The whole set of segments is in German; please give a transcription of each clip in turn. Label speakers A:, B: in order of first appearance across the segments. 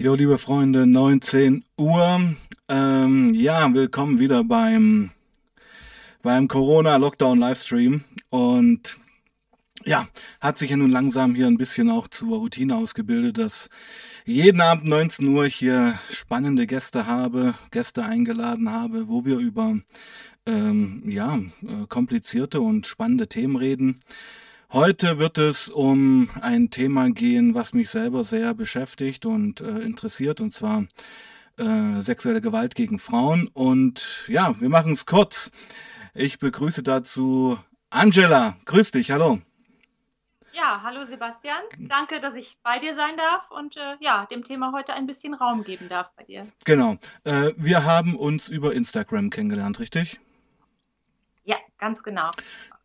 A: Jo, liebe Freunde, 19 Uhr. Ähm, ja, willkommen wieder beim, beim Corona-Lockdown-Livestream. Und ja, hat sich ja nun langsam hier ein bisschen auch zur Routine ausgebildet, dass jeden Abend 19 Uhr ich hier spannende Gäste habe, Gäste eingeladen habe, wo wir über ähm, ja, äh, komplizierte und spannende Themen reden. Heute wird es um ein Thema gehen, was mich selber sehr beschäftigt und äh, interessiert, und zwar äh, sexuelle Gewalt gegen Frauen. Und ja, wir machen es kurz. Ich begrüße dazu Angela. Grüß dich, hallo.
B: Ja, hallo Sebastian. Danke, dass ich bei dir sein darf und äh, ja, dem Thema heute ein bisschen Raum geben darf bei dir.
A: Genau. Äh, wir haben uns über Instagram kennengelernt, richtig?
B: Ja, ganz genau.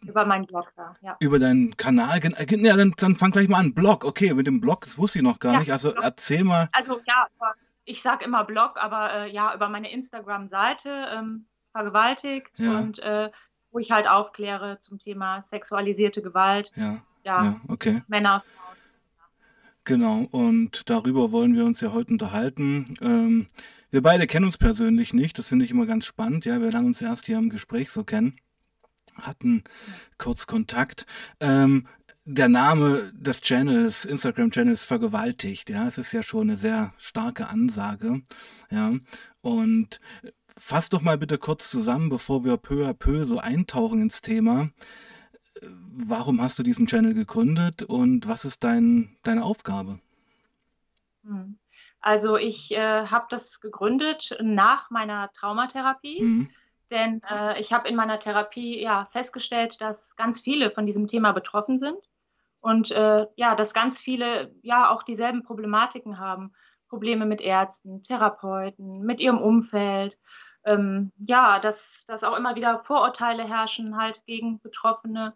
B: Über meinen Blog da, ja.
A: Über deinen Kanal. Äh, ja, dann, dann fang gleich mal an. Blog, okay, mit dem Blog, das wusste ich noch gar ja, nicht. Also Blog. erzähl mal.
B: Also ja, ich sage immer Blog, aber äh, ja, über meine Instagram-Seite ähm, vergewaltigt ja. und äh, wo ich halt aufkläre zum Thema sexualisierte Gewalt.
A: Ja, ja, ja okay.
B: Männer,
A: Frauen. Genau, und darüber wollen wir uns ja heute unterhalten. Ähm, wir beide kennen uns persönlich nicht, das finde ich immer ganz spannend. Ja, wir lernen uns erst hier im Gespräch so kennen hatten kurz Kontakt. Ähm, der Name des Channels, Instagram-Channels vergewaltigt, ja, es ist ja schon eine sehr starke Ansage, ja, und fass doch mal bitte kurz zusammen, bevor wir peu à peu so eintauchen ins Thema. Warum hast du diesen Channel gegründet und was ist dein, deine Aufgabe?
B: Hm. Also ich äh, habe das gegründet nach meiner Traumatherapie. Mhm denn äh, ich habe in meiner Therapie ja festgestellt, dass ganz viele von diesem Thema betroffen sind und äh, ja, dass ganz viele ja auch dieselben Problematiken haben. Probleme mit Ärzten, Therapeuten, mit ihrem Umfeld. Ähm, ja, dass, dass auch immer wieder Vorurteile herrschen halt gegen Betroffene.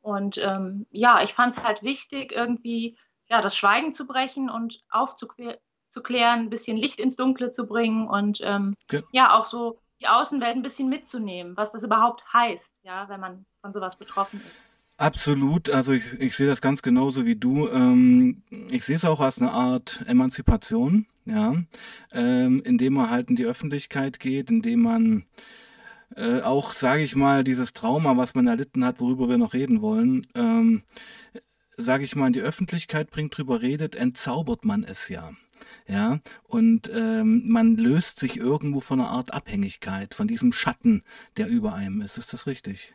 B: Und ähm, ja, ich fand es halt wichtig, irgendwie ja, das Schweigen zu brechen und aufzuklären, ein bisschen Licht ins Dunkle zu bringen und ähm, ja. ja, auch so die Außenwelt ein bisschen mitzunehmen, was das überhaupt heißt, ja, wenn man von sowas betroffen ist.
A: Absolut, also ich, ich sehe das ganz genauso wie du. Ähm, ich sehe es auch als eine Art Emanzipation, ja, ähm, indem man halt in die Öffentlichkeit geht, indem man äh, auch, sage ich mal, dieses Trauma, was man erlitten hat, worüber wir noch reden wollen, ähm, sage ich mal, in die Öffentlichkeit bringt, drüber redet, entzaubert man es ja. Ja, und ähm, man löst sich irgendwo von einer Art Abhängigkeit, von diesem Schatten, der über einem ist. Ist das richtig?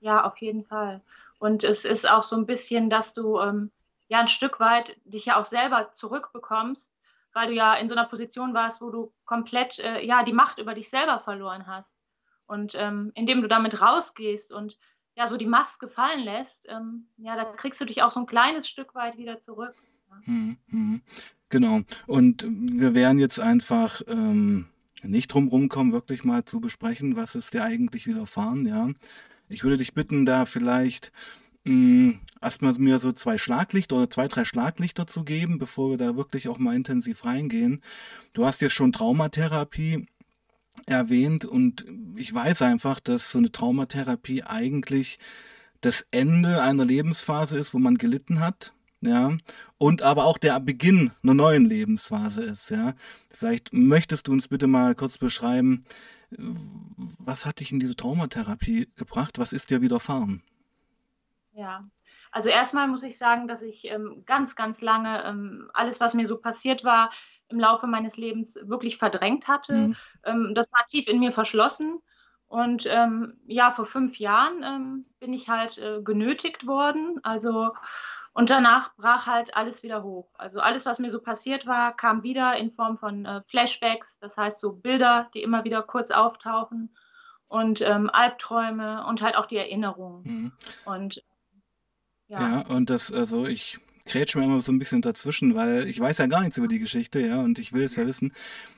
B: Ja, auf jeden Fall. Und es ist auch so ein bisschen, dass du ähm, ja ein Stück weit dich ja auch selber zurückbekommst, weil du ja in so einer Position warst, wo du komplett äh, ja die Macht über dich selber verloren hast. Und ähm, indem du damit rausgehst und ja so die Maske fallen lässt, ähm, ja, da kriegst du dich auch so ein kleines Stück weit wieder zurück.
A: Mhm, mhm. Genau. Und wir werden jetzt einfach ähm, nicht drum rumkommen, wirklich mal zu besprechen, was ist dir eigentlich widerfahren, ja. Ich würde dich bitten, da vielleicht mh, erstmal mir so zwei Schlaglichter oder zwei, drei Schlaglichter zu geben, bevor wir da wirklich auch mal intensiv reingehen. Du hast jetzt schon Traumatherapie erwähnt und ich weiß einfach, dass so eine Traumatherapie eigentlich das Ende einer Lebensphase ist, wo man gelitten hat, ja, und aber auch der Beginn einer neuen Lebensphase ist, ja. Vielleicht möchtest du uns bitte mal kurz beschreiben, was hat dich in diese Traumatherapie gebracht? Was ist dir widerfahren?
B: Ja, also erstmal muss ich sagen, dass ich ähm, ganz, ganz lange ähm, alles, was mir so passiert war, im Laufe meines Lebens wirklich verdrängt hatte. Mhm. Ähm, das war tief in mir verschlossen. Und ähm, ja, vor fünf Jahren ähm, bin ich halt äh, genötigt worden. Also und danach brach halt alles wieder hoch. Also alles, was mir so passiert war, kam wieder in Form von äh, Flashbacks, das heißt so Bilder, die immer wieder kurz auftauchen und ähm, Albträume und halt auch die Erinnerungen. Mhm. Und
A: ja. ja, und das, also ich krätsche mir immer so ein bisschen dazwischen, weil ich weiß ja gar nichts über die Geschichte, ja, und ich will es ja wissen.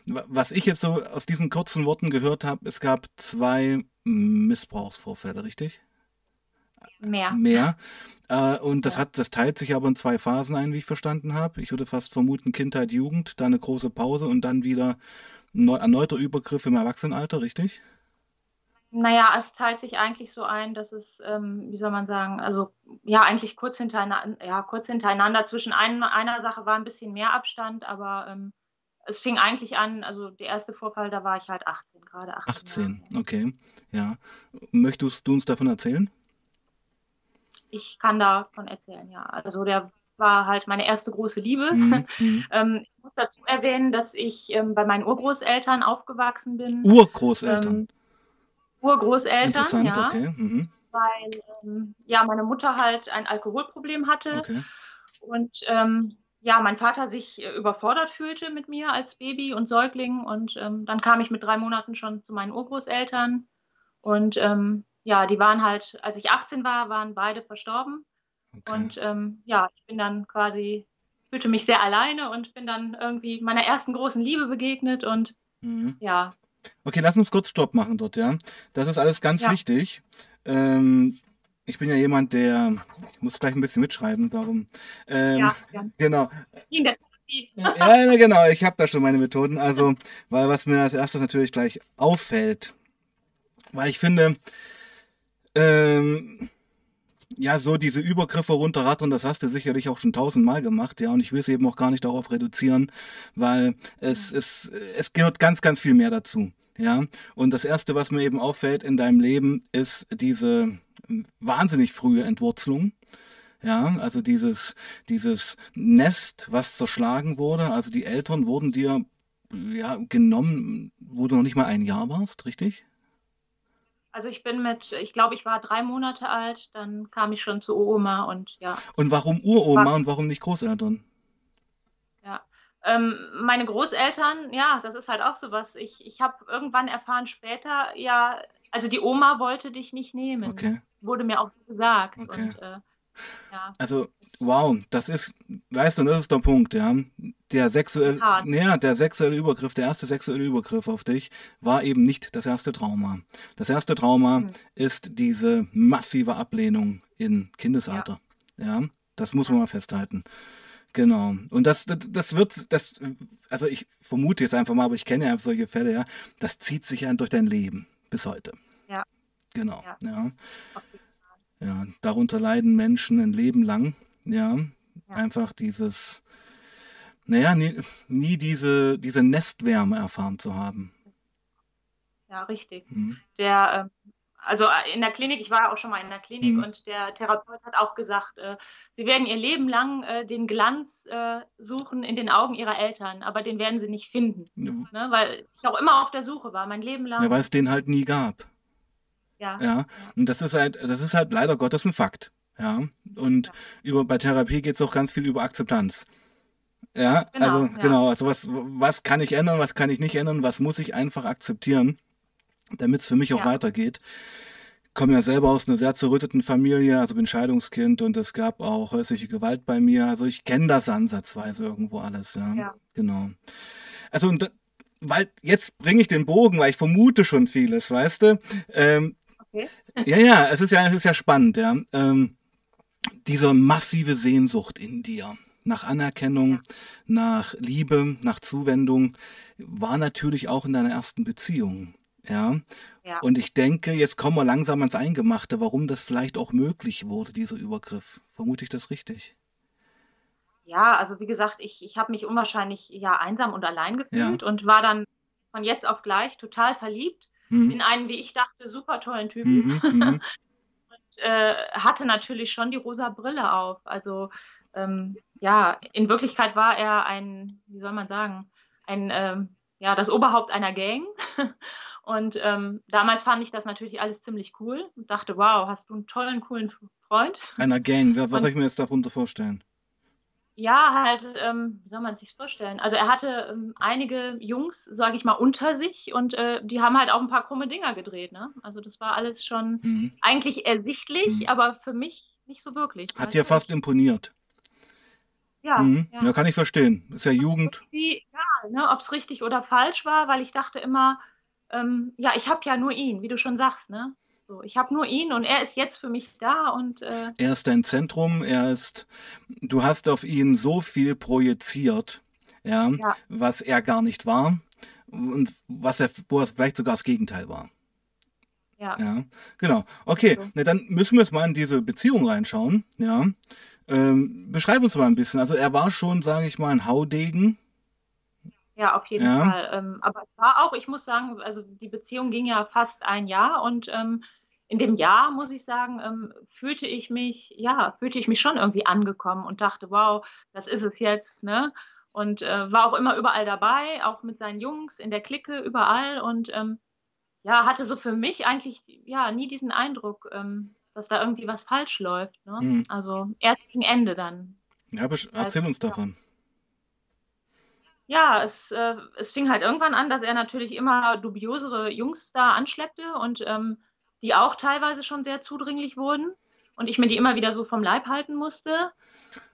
A: Was ich jetzt so aus diesen kurzen Worten gehört habe, es gab zwei Missbrauchsvorfälle, richtig?
B: Mehr.
A: Mehr. Äh, und das hat, das teilt sich aber in zwei Phasen ein, wie ich verstanden habe. Ich würde fast vermuten, Kindheit, Jugend, dann eine große Pause und dann wieder ein erneuter Übergriff im Erwachsenenalter, richtig?
B: Naja, es teilt sich eigentlich so ein, dass es, ähm, wie soll man sagen, also ja, eigentlich kurz hintereinander, ja, kurz hintereinander. Zwischen ein, einer Sache war ein bisschen mehr Abstand, aber ähm, es fing eigentlich an, also der erste Vorfall, da war ich halt 18, gerade 18.
A: 18, Jahre. okay, ja. Möchtest du uns davon erzählen?
B: Ich kann davon erzählen, ja. Also der war halt meine erste große Liebe. Mhm. mhm. ähm, ich muss dazu erwähnen, dass ich ähm, bei meinen Urgroßeltern aufgewachsen bin.
A: Urgroßeltern?
B: Ähm, Urgroßeltern,
A: Interessant,
B: ja.
A: okay. Mhm.
B: Weil ähm, ja meine Mutter halt ein Alkoholproblem hatte. Okay. Und ähm, ja, mein Vater sich äh, überfordert fühlte mit mir als Baby und Säugling. Und ähm, dann kam ich mit drei Monaten schon zu meinen Urgroßeltern. Und ähm, ja, die waren halt, als ich 18 war, waren beide verstorben. Okay. Und ähm, ja, ich bin dann quasi, fühlte mich sehr alleine und bin dann irgendwie meiner ersten großen Liebe begegnet und mhm. ja.
A: Okay, lass uns kurz Stopp machen dort, ja. Das ist alles ganz ja. wichtig. Ähm, ich bin ja jemand, der, ich muss gleich ein bisschen mitschreiben, darum. Ähm, ja, ja. Genau. ja, genau, ich habe da schon meine Methoden. Also, weil was mir als erstes natürlich gleich auffällt, weil ich finde, ähm, ja, so diese Übergriffe runterrattern, das hast du sicherlich auch schon tausendmal gemacht, ja, und ich will es eben auch gar nicht darauf reduzieren, weil es, es, es gehört ganz, ganz viel mehr dazu, ja. Und das Erste, was mir eben auffällt in deinem Leben, ist diese wahnsinnig frühe Entwurzelung. Ja, also dieses, dieses Nest, was zerschlagen wurde, also die Eltern wurden dir ja, genommen, wo du noch nicht mal ein Jahr warst, richtig?
B: Also ich bin mit, ich glaube, ich war drei Monate alt, dann kam ich schon zu Oma und ja.
A: Und warum Uroma war, und warum nicht Großeltern?
B: Ja, ähm, meine Großeltern, ja, das ist halt auch so was. Ich, ich habe irgendwann erfahren später, ja, also die Oma wollte dich nicht nehmen. Okay. Wurde mir auch gesagt. Okay. Und, äh,
A: ja. Also wow, das ist, weißt du, das ist der Punkt, ja. Der sexuelle, ja, der sexuelle Übergriff, der erste sexuelle Übergriff auf dich war eben nicht das erste Trauma. Das erste Trauma mhm. ist diese massive Ablehnung in Kindesalter. Ja, ja das muss man mal festhalten. Genau. Und das, das, das wird, das, also ich vermute jetzt einfach mal, aber ich kenne ja solche Fälle, ja, das zieht sich ja durch dein Leben bis heute.
B: Ja.
A: Genau. Ja. ja. Ja, darunter leiden Menschen ein Leben lang. Ja, ja. einfach dieses, naja, nie, nie diese, diese Nestwärme erfahren zu haben.
B: Ja, richtig. Mhm. Der, ähm, also äh, in der Klinik, ich war auch schon mal in der Klinik mhm. und der Therapeut hat auch gesagt, äh, sie werden ihr Leben lang äh, den Glanz äh, suchen in den Augen ihrer Eltern, aber den werden sie nicht finden. Ja. Ne? Weil ich auch immer auf der Suche war, mein Leben lang.
A: Ja, weil es den halt nie gab.
B: Ja.
A: ja. Und das ist halt, das ist halt leider Gottes ein Fakt. Ja. Und ja. über bei Therapie geht es auch ganz viel über Akzeptanz. Ja, genau, also ja. genau, also was, was kann ich ändern, was kann ich nicht ändern, was muss ich einfach akzeptieren, damit es für mich auch ja. weitergeht. Ich komme ja selber aus einer sehr zerrütteten Familie, also bin Scheidungskind und es gab auch häusliche Gewalt bei mir. Also ich kenne das ansatzweise irgendwo alles, ja. ja. Genau. Also und weil jetzt bringe ich den Bogen, weil ich vermute schon vieles, weißt du? Ähm, Okay. Ja, ja, es ist ja, es ist ja spannend, ja. Ähm, diese massive Sehnsucht in dir nach Anerkennung, ja. nach Liebe, nach Zuwendung war natürlich auch in deiner ersten Beziehung. Ja? ja. Und ich denke, jetzt kommen wir langsam ans Eingemachte, warum das vielleicht auch möglich wurde, dieser Übergriff. Vermute ich das richtig?
B: Ja, also wie gesagt, ich, ich habe mich unwahrscheinlich ja einsam und allein gefühlt ja. und war dann von jetzt auf gleich total verliebt mhm. in einen, wie ich dachte, super tollen Typen. Mhm, mhm. äh, hatte natürlich schon die rosa Brille auf. Also ähm, ja, in Wirklichkeit war er ein, wie soll man sagen, ein, ähm, ja, das Oberhaupt einer Gang. Und ähm, damals fand ich das natürlich alles ziemlich cool und dachte, wow, hast du einen tollen, coolen Freund.
A: Einer Gang, was soll ich mir jetzt darunter vorstellen?
B: Ja, halt, ähm, wie soll man sich vorstellen? Also er hatte ähm, einige Jungs, sage ich mal, unter sich und äh, die haben halt auch ein paar krumme Dinger gedreht. Ne? Also das war alles schon mhm. eigentlich ersichtlich, mhm. aber für mich nicht so wirklich.
A: Hat dir fast imponiert.
B: Ja,
A: mhm. ja, ja. kann ich verstehen. Ist ja Jugend.
B: Egal, ne, ob es richtig oder falsch war, weil ich dachte immer, ähm, ja, ich habe ja nur ihn, wie du schon sagst, ne? So, ich habe nur ihn und er ist jetzt für mich da und äh
A: er ist dein Zentrum, er ist du hast auf ihn so viel projiziert, ja, ja. was er gar nicht war und was er wo er vielleicht sogar das Gegenteil war.
B: Ja.
A: Ja, genau. Okay,
B: So.
A: na, dann müssen wir jetzt mal in diese Beziehung reinschauen. Ja. Ähm, beschreib uns mal ein bisschen. Also er war schon, sage ich mal, ein Haudegen.
B: Ja, auf jeden
A: Ja.
B: Fall. Ähm, aber es war auch, ich muss sagen, also die Beziehung ging ja fast ein Jahr und ähm, in dem Jahr, muss ich sagen, ähm, fühlte ich mich, ja, fühlte ich mich schon irgendwie angekommen und dachte, wow, das ist es jetzt, ne? Und äh, war auch immer überall dabei, auch mit seinen Jungs in der Clique, überall und ähm, ja, hatte so für mich eigentlich ja nie diesen Eindruck, ähm, dass da irgendwie was falsch läuft, ne?
A: Mhm.
B: Also erst gegen Ende dann.
A: Ja,
B: Als,
A: erzähl uns davon.
B: Ja, es, äh, es fing halt irgendwann an, dass er natürlich immer dubiosere Jungs da anschleppte und ähm, die auch teilweise schon sehr zudringlich wurden und ich mir die immer wieder so vom Leib halten musste.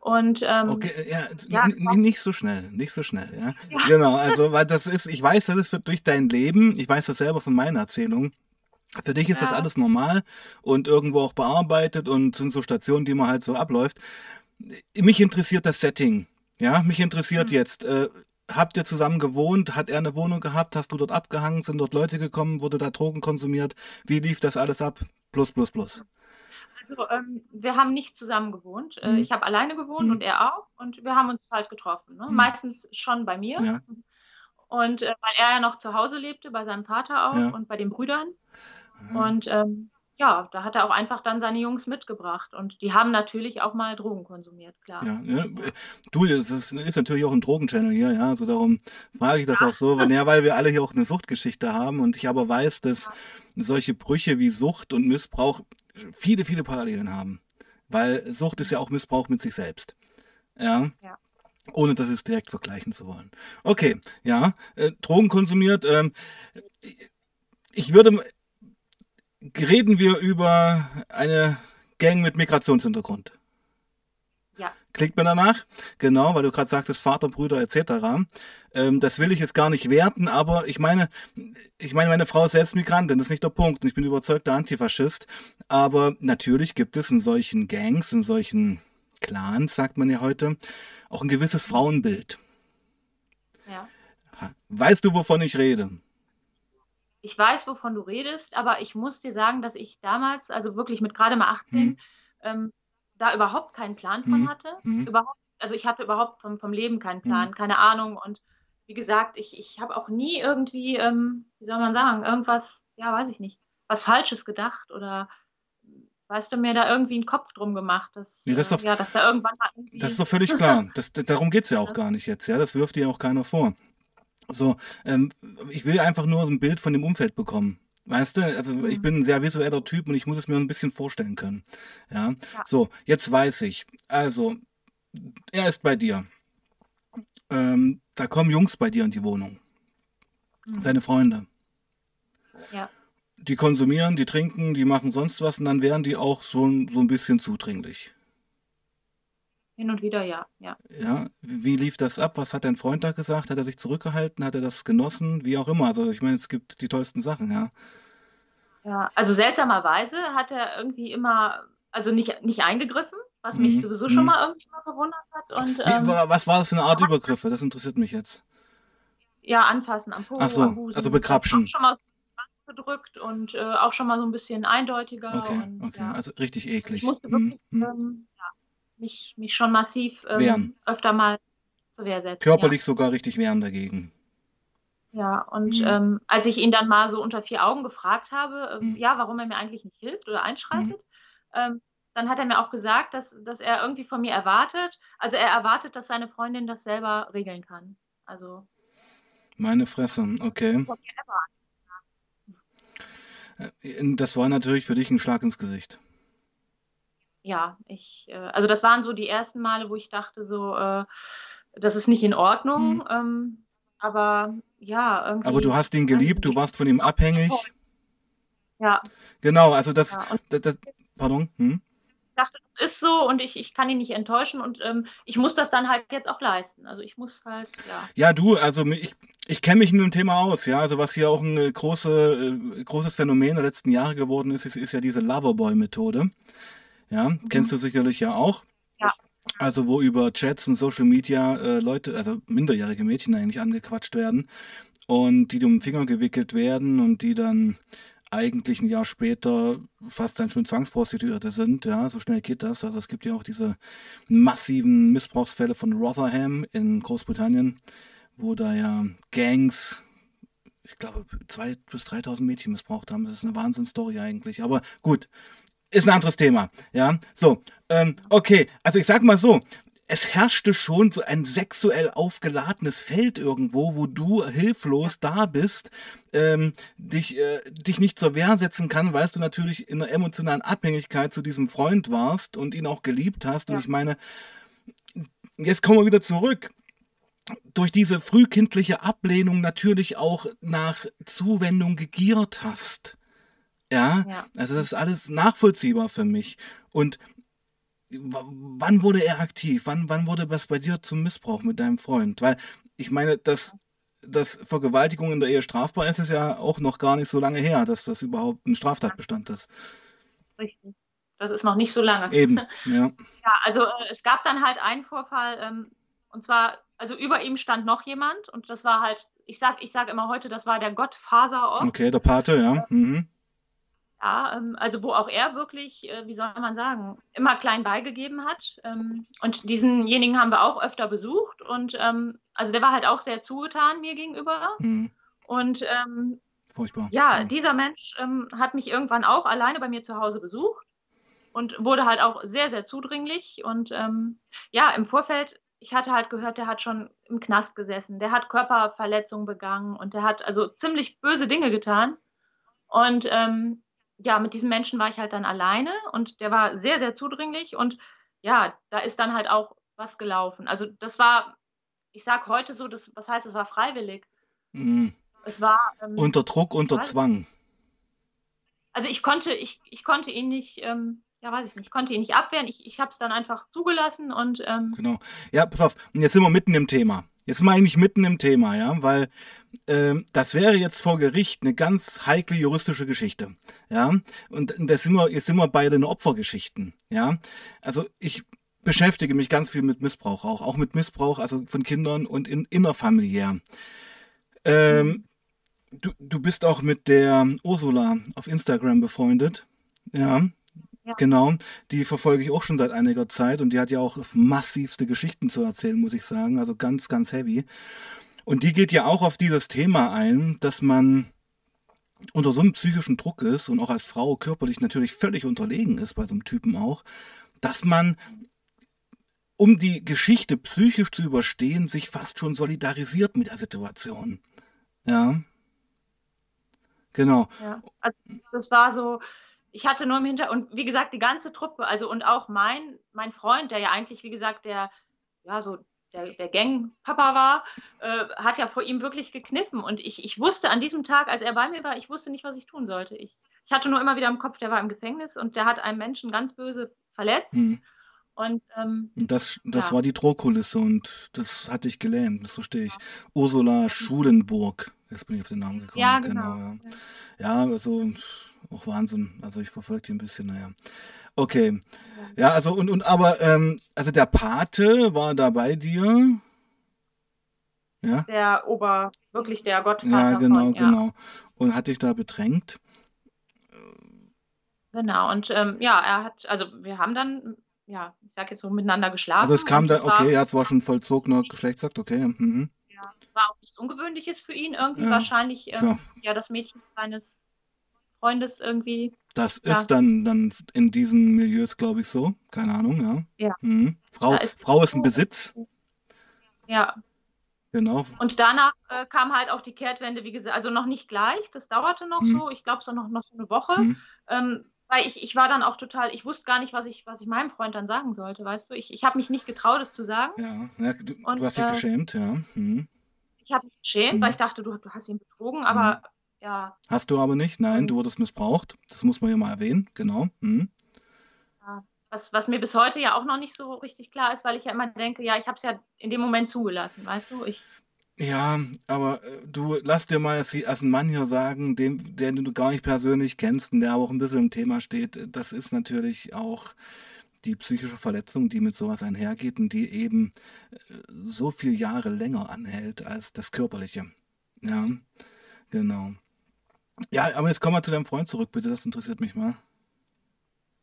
B: Und ähm,
A: Okay, äh, ja,
B: ja,
A: nicht so schnell, nicht so schnell, ja.
B: ja,
A: Genau, also, weil das ist, ich weiß, das ist durch dein Leben, ich weiß das selber von meiner Erzählung. Für dich ist das
B: ja,
A: alles normal und irgendwo auch bearbeitet und sind so Stationen, die man halt so abläuft. Mich interessiert das Setting. Ja, mich interessiert
B: hm,
A: jetzt, äh, habt ihr zusammen gewohnt? Hat er eine Wohnung gehabt? Hast du dort abgehangen? Sind dort Leute gekommen? Wurde da Drogen konsumiert? Wie lief das alles ab? Plus, plus, plus.
B: also ähm, wir haben nicht zusammen gewohnt. Äh,
A: Hm,
B: ich habe alleine gewohnt und
A: hm,
B: er auch und wir haben uns halt getroffen, ne?
A: hm.
B: Meistens schon bei mir
A: Ja,
B: und äh, weil er ja noch zu Hause lebte, bei seinem Vater auch
A: ja.
B: und bei den Brüdern.
A: ja.
B: Und ähm, ja, da hat er auch einfach dann seine Jungs mitgebracht. Und die haben natürlich auch mal Drogen konsumiert, klar.
A: Ja, ja.
B: Ja,
A: Du, das ist, ist natürlich auch ein Drogenchannel hier, ja. Also darum frage ich das auch so, weil, ja, weil wir alle hier auch eine Suchtgeschichte haben und ich aber weiß, dass
B: ja,
A: solche Brüche wie Sucht und Missbrauch viele, viele Parallelen haben. Weil Sucht ist ja auch Missbrauch mit sich selbst. Ja.
B: ja.
A: Ohne das jetzt direkt vergleichen zu wollen. Okay, ja. Äh, Drogen konsumiert. Ähm, ich würde, reden wir über eine Gang mit Migrationshintergrund.
B: Ja.
A: Klingt mir danach? Genau, weil du gerade sagtest, Vater, Brüder etc. Ähm, das will ich jetzt gar nicht werten, aber ich meine, ich meine, meine Frau ist selbst Migrantin, das ist nicht der Punkt. Und ich bin überzeugter Antifaschist. Aber natürlich gibt es in solchen Gangs, in solchen Clans, sagt man ja heute, auch ein gewisses Frauenbild.
B: Ja.
A: Weißt du, wovon ich rede?
B: Ich weiß, wovon du redest, aber ich muss dir sagen, dass ich damals, also wirklich mit gerade mal 18,
A: Hm,
B: ähm, da überhaupt keinen Plan von
A: hm,
B: hatte.
A: hm,
B: Überhaupt, also ich hatte überhaupt vom, vom Leben keinen
A: hm.
B: Plan, keine Ahnung. Und wie gesagt, ich, ich habe auch nie irgendwie, ähm, wie soll man sagen, irgendwas, ja, weiß ich nicht, was Falsches gedacht oder weißt du, mir da irgendwie einen Kopf drum gemacht, dass,
A: Nee, das ist
B: äh,
A: doch,
B: ja, dass da irgendwann mal
A: das ist doch völlig klar. Das, darum geht's ja auch gar nicht jetzt, ja. Das wirft dir auch keiner vor. So, ähm, ich will einfach nur ein Bild von dem Umfeld bekommen. Weißt du, also ich
B: Hm.
A: bin ein sehr visueller Typ und ich muss es mir ein bisschen vorstellen können. Ja,
B: Ja.
A: so, jetzt weiß ich. Also, er ist bei dir. Ähm, da kommen Jungs bei dir in die Wohnung,
B: Hm.
A: seine Freunde.
B: Ja.
A: Die konsumieren, die trinken, die machen sonst was und dann werden die auch so, so ein bisschen zudringlich.
B: Hin und wieder, ja, ja.
A: Ja, wie lief das ab? Was hat dein Freund da gesagt? Hat er sich zurückgehalten? Hat er das genossen? Wie auch immer. Also ich meine, es gibt die tollsten Sachen, ja.
B: Ja, also seltsamerweise hat er irgendwie immer, also nicht, nicht eingegriffen, was mich
A: Mhm.
B: sowieso schon
A: Mhm.
B: mal irgendwie mal verwundert hat. Und
A: Wie,
B: ähm,
A: wa- was war das für eine Art Übergriffe? Das interessiert mich jetzt.
B: ja, anfassen am Po,
A: Ach
B: am
A: so, also
B: Busen, auch
A: begrapschen.
B: schon mal gedrückt und äh, auch schon mal so ein bisschen eindeutiger.
A: Okay,
B: Und
A: okay,
B: ja,
A: also richtig
B: also ich
A: eklig.
B: musste
A: Hm,
B: wirklich
A: hm.
B: ähm, ja, mich, mich schon massiv ähm, öfter mal zur Wehr setzen, ja.
A: Körperlich sogar richtig wehren dagegen.
B: Ja, und
A: Hm,
B: ähm, als ich ihn dann mal so unter vier Augen gefragt habe, ähm,
A: hm,
B: ja, warum er mir eigentlich nicht hilft oder einschreitet, ähm, dann hat er mir auch gesagt, dass, dass er irgendwie von mir erwartet, also er erwartet, dass seine Freundin das selber regeln kann. Also
A: Meine Fresse, okay. Äh, Das war natürlich für dich ein Schlag ins Gesicht.
B: Ja, ich, äh, also das waren so die ersten Male, wo ich dachte, so, äh, das ist nicht in Ordnung.
A: Hm.
B: Ähm, aber ja,
A: Aber du
B: irgendwie,
A: hast ihn geliebt, du warst von ihm abhängig.
B: Ja,
A: Genau, also das,
B: ja.
A: Das, das pardon, hm?
B: ich dachte, das ist so und ich, ich kann ihn nicht enttäuschen und ähm, ich muss das dann halt jetzt auch leisten. Also ich muss halt, ja.
A: Ja, du, also ich, ich kenne mich in dem Thema aus, ja. Also was hier auch ein äh, große, äh, großes Phänomen der letzten Jahre geworden ist, ist, ist ja diese Loverboy-Methode. Ja, kennst
B: Mhm.
A: du sicherlich ja auch.
B: Ja.
A: Also wo über Chats und Social Media äh, Leute, also minderjährige Mädchen eigentlich angequatscht werden und die um den Finger gewickelt werden und die dann eigentlich ein Jahr später fast dann schon Zwangsprostituierte sind. Ja, so schnell geht das. Also es gibt ja auch diese massiven Missbrauchsfälle von Rotherham in Großbritannien, wo da ja Gangs ich glaube, 2.000 bis 3.000 Mädchen missbraucht haben. Das ist eine Wahnsinnsstory eigentlich. Aber gut, ist ein anderes Thema. Ja, so, ähm, okay. Also ich sag mal so, es herrschte schon so ein sexuell aufgeladenes Feld irgendwo, wo du hilflos da bist, ähm, dich, äh, dich nicht zur Wehr setzen kann, weil du natürlich in einer emotionalen Abhängigkeit zu diesem Freund warst und ihn auch geliebt hast. Ja. Und ich meine, jetzt kommen wir wieder zurück. Durch diese frühkindliche Ablehnung natürlich auch nach Zuwendung gegiert hast. Ja, ja. also das ist alles nachvollziehbar für mich. Und wann wurde er aktiv? Wann, wann wurde das bei dir zum Missbrauch mit deinem Freund? Weil ich meine, dass, dass Vergewaltigung in der Ehe strafbar ist, ist ja auch noch gar nicht so lange her, dass das überhaupt ein Straftatbestand ist.
B: Richtig. Das ist noch nicht so lange.
A: Eben, ja.
B: Ja, also äh, es gab dann halt einen Vorfall, ähm, und zwar, also über ihm stand noch jemand und das war halt, ich sag, ich sage immer heute, das war der Gott Faserort.
A: Okay, der Pate, ja. Mhm.
B: Ja, ähm, also wo auch er wirklich, äh, wie soll man sagen, immer klein beigegeben hat. Ähm, und diesenjenigen haben wir auch öfter besucht. Und ähm, also der war halt auch sehr zugetan mir gegenüber. Mhm. Und ähm,
A: Furchtbar.
B: Ja, mhm. dieser Mensch ähm, hat mich irgendwann auch alleine bei mir zu Hause besucht und wurde halt auch sehr, sehr zudringlich. Und ähm, ja, im Vorfeld, ich hatte halt gehört, der hat schon im Knast gesessen, der hat Körperverletzungen begangen und der hat also ziemlich böse Dinge getan. Und ähm, ja, mit diesem Menschen war ich halt dann alleine und der war sehr, sehr zudringlich und ja, da ist dann halt auch was gelaufen. Also das war, ich sag heute so, das, was heißt, es war freiwillig.
A: Mhm.
B: Es war
A: ähm, unter Druck, unter Zwang.
B: Also ich konnte, ich, ich konnte ihn nicht, ähm, ja, weiß ich nicht, konnte ihn nicht abwehren. Ich, ich habe es dann einfach zugelassen und ähm,
A: genau. Ja, pass auf. Und jetzt sind wir mitten im Thema. Jetzt wir eigentlich mitten im Thema, ja, weil ähm, das wäre jetzt vor Gericht eine ganz heikle juristische Geschichte, ja. Und das sind wir, jetzt sind wir bei den Opfergeschichten, ja. Also ich beschäftige mich ganz viel mit Missbrauch auch, auch mit Missbrauch, also von Kindern und in, innerfamiliär. Ähm, du, du bist auch mit der Ursula auf Instagram befreundet, ja. Ja. Genau, die verfolge ich auch schon seit einiger Zeit und die hat ja auch massivste Geschichten zu erzählen, muss ich sagen. Also ganz, ganz heavy. Und die geht ja auch auf dieses Thema ein, dass man unter so einem psychischen Druck ist und auch als Frau körperlich natürlich völlig unterlegen ist, bei so einem Typen auch, dass man, um die Geschichte psychisch zu überstehen, sich fast schon solidarisiert mit der Situation. Ja. Genau.
B: Ja, also das war so, ich hatte nur im Hintergrund, und wie gesagt, die ganze Truppe, also und auch mein, mein Freund, der ja eigentlich, wie gesagt, der, ja, so der, der Gang-Papa war, äh, hat ja vor ihm wirklich gekniffen. Und ich, ich wusste an diesem Tag, als er bei mir war, ich wusste nicht, was ich tun sollte. Ich, ich hatte nur immer wieder im Kopf, der war im Gefängnis und der hat einen Menschen ganz böse verletzt. Mhm. Und ähm,
A: das, das ja. war die Drohkulisse und das hatte ich gelähmt, das verstehe ich. Ja. Ursula Schulenburg, jetzt bin ich auf den Namen gekommen.
B: Ja, genau. genau
A: ja. ja, also auch Wahnsinn. Also ich verfolge die ein bisschen, naja. Okay. Ja, also und, und aber, ähm, also der Pate war da bei dir.
B: Ja? Der Ober, wirklich der Gottvater.
A: Ja, genau, von, ja. genau. Und hat dich da bedrängt.
B: Genau, und ähm, ja, er hat, also wir haben dann, ja, ich sag jetzt so miteinander geschlafen.
A: Also es kam dann, okay, ja, es war schon vollzogener Geschlechtsakt, okay. Mhm.
B: Ja, war auch nichts Ungewöhnliches für ihn, irgendwie ja, wahrscheinlich, ähm, ja, das Mädchen seines Freundes irgendwie.
A: Das ja. ist dann, dann in diesen Milieus, glaube ich, so. Keine Ahnung,
B: ja.
A: Ja. Mhm. Frau, ist, Frau ist ein Besitz.
B: Ja.
A: Genau.
B: Und danach äh, kam halt auch die Kehrtwende, wie gesagt, also noch nicht gleich, das dauerte noch mhm. so, ich glaube so noch, noch so eine Woche. Mhm. Ähm, weil ich, ich war dann auch total, ich wusste gar nicht, was ich, was ich meinem Freund dann sagen sollte, weißt du? Ich, ich habe mich nicht getraut, es zu sagen.
A: Ja, ja du, Und, du hast dich äh, geschämt, ja. Mhm.
B: Ich habe mich geschämt, weil mhm. ich dachte, du, du hast ihn betrogen, aber mhm ja.
A: Hast du aber nicht? Nein, du wurdest missbraucht. Das muss man ja mal erwähnen, genau. Mhm.
B: Was, was mir bis heute ja auch noch nicht so richtig klar ist, weil ich ja immer denke, ja, ich habe es ja in dem Moment zugelassen, weißt du? Ich,
A: ja, aber äh, du lass dir mal als, als ein Mann hier sagen, den, den du gar nicht persönlich kennst und der aber auch ein bisschen im Thema steht, das ist natürlich auch die psychische Verletzung, die mit sowas einhergeht und die eben äh, so viele Jahre länger anhält als das körperliche. Ja, genau. Ja, aber jetzt komm mal zu deinem Freund zurück, bitte. Das interessiert mich mal.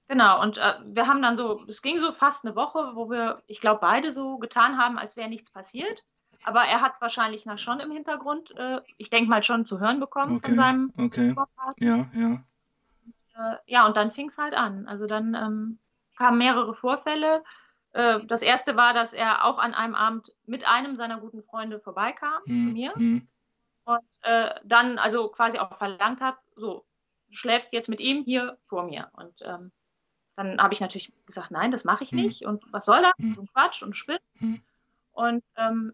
B: Genau, und äh, wir haben dann so, es ging so fast eine Woche, wo wir, ich glaube, beide so getan haben, als wäre nichts passiert. Aber er hat es wahrscheinlich noch schon im Hintergrund, äh, ich denke mal schon zu hören bekommen
A: Okay,
B: von seinem
A: okay.
B: Vorfahren.
A: Ja, ja.
B: Äh, ja, und dann fing es halt an. Also dann ähm, kamen mehrere Vorfälle. Äh, das erste war, dass er auch an einem Abend mit einem seiner guten Freunde vorbeikam zu
A: Hm,
B: mir
A: hm,
B: und äh, dann also quasi auch verlangt hat, so, du schläfst jetzt mit ihm hier vor mir. Und ähm, dann habe ich natürlich gesagt, nein, das mache ich
A: hm,
B: nicht. Und was soll das?
A: hm,
B: So ein Quatsch und Spinn.
A: hm.
B: Und ähm,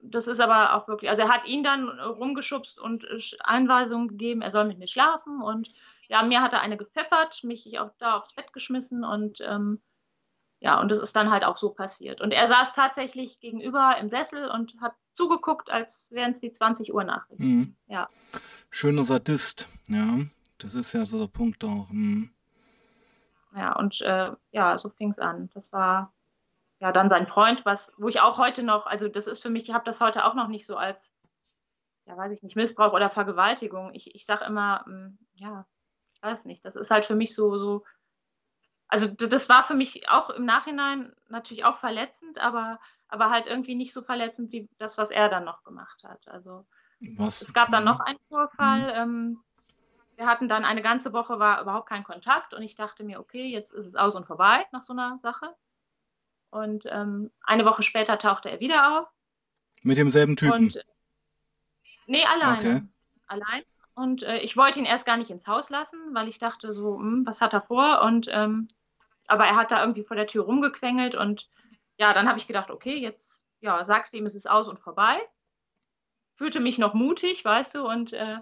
B: das ist aber auch wirklich, also er hat ihn dann äh, rumgeschubst und äh, Anweisungen gegeben, er soll mit mir schlafen. Und ja, mir hat er eine gepfeffert, mich auch da aufs Bett geschmissen und ähm, ja, und das ist dann halt auch so passiert. Und er saß tatsächlich gegenüber im Sessel und hat zugeguckt, als wären es die 20 Uhr Nachrichten.
A: hm.
B: Ja,
A: Schöner Sadist, ja. Das ist ja so der Punkt auch. Hm.
B: ja, und äh, ja, so fing es an. Das war ja dann sein Freund, was, wo ich auch heute noch, also das ist für mich, ich habe das heute auch noch nicht so als, ja, weiß ich nicht, Missbrauch oder Vergewaltigung. Ich, ich sage immer, mm, ja, ich weiß nicht, das ist halt für mich so, so, also das war für mich auch im Nachhinein natürlich auch verletzend, aber, aber halt irgendwie nicht so verletzend wie das, was er dann noch gemacht hat. Also
A: Was?
B: es gab dann noch einen Vorfall. Ähm, wir hatten dann eine ganze Woche war überhaupt kein Kontakt und ich dachte mir, okay, jetzt ist es aus und vorbei nach so einer Sache. Und ähm, eine Woche später tauchte er wieder auf
A: Mit demselben Typen.
B: und nee,
A: Okay.
B: alleine. Allein. Und äh, ich wollte ihn erst gar nicht ins Haus lassen, weil ich dachte so, hm, was hat er vor? Und ähm, aber er hat da irgendwie vor der Tür rumgequengelt und ja, dann habe ich gedacht, okay, jetzt ja, sagst du ihm, es ist aus und vorbei. Fühlte mich noch mutig, weißt du, und äh,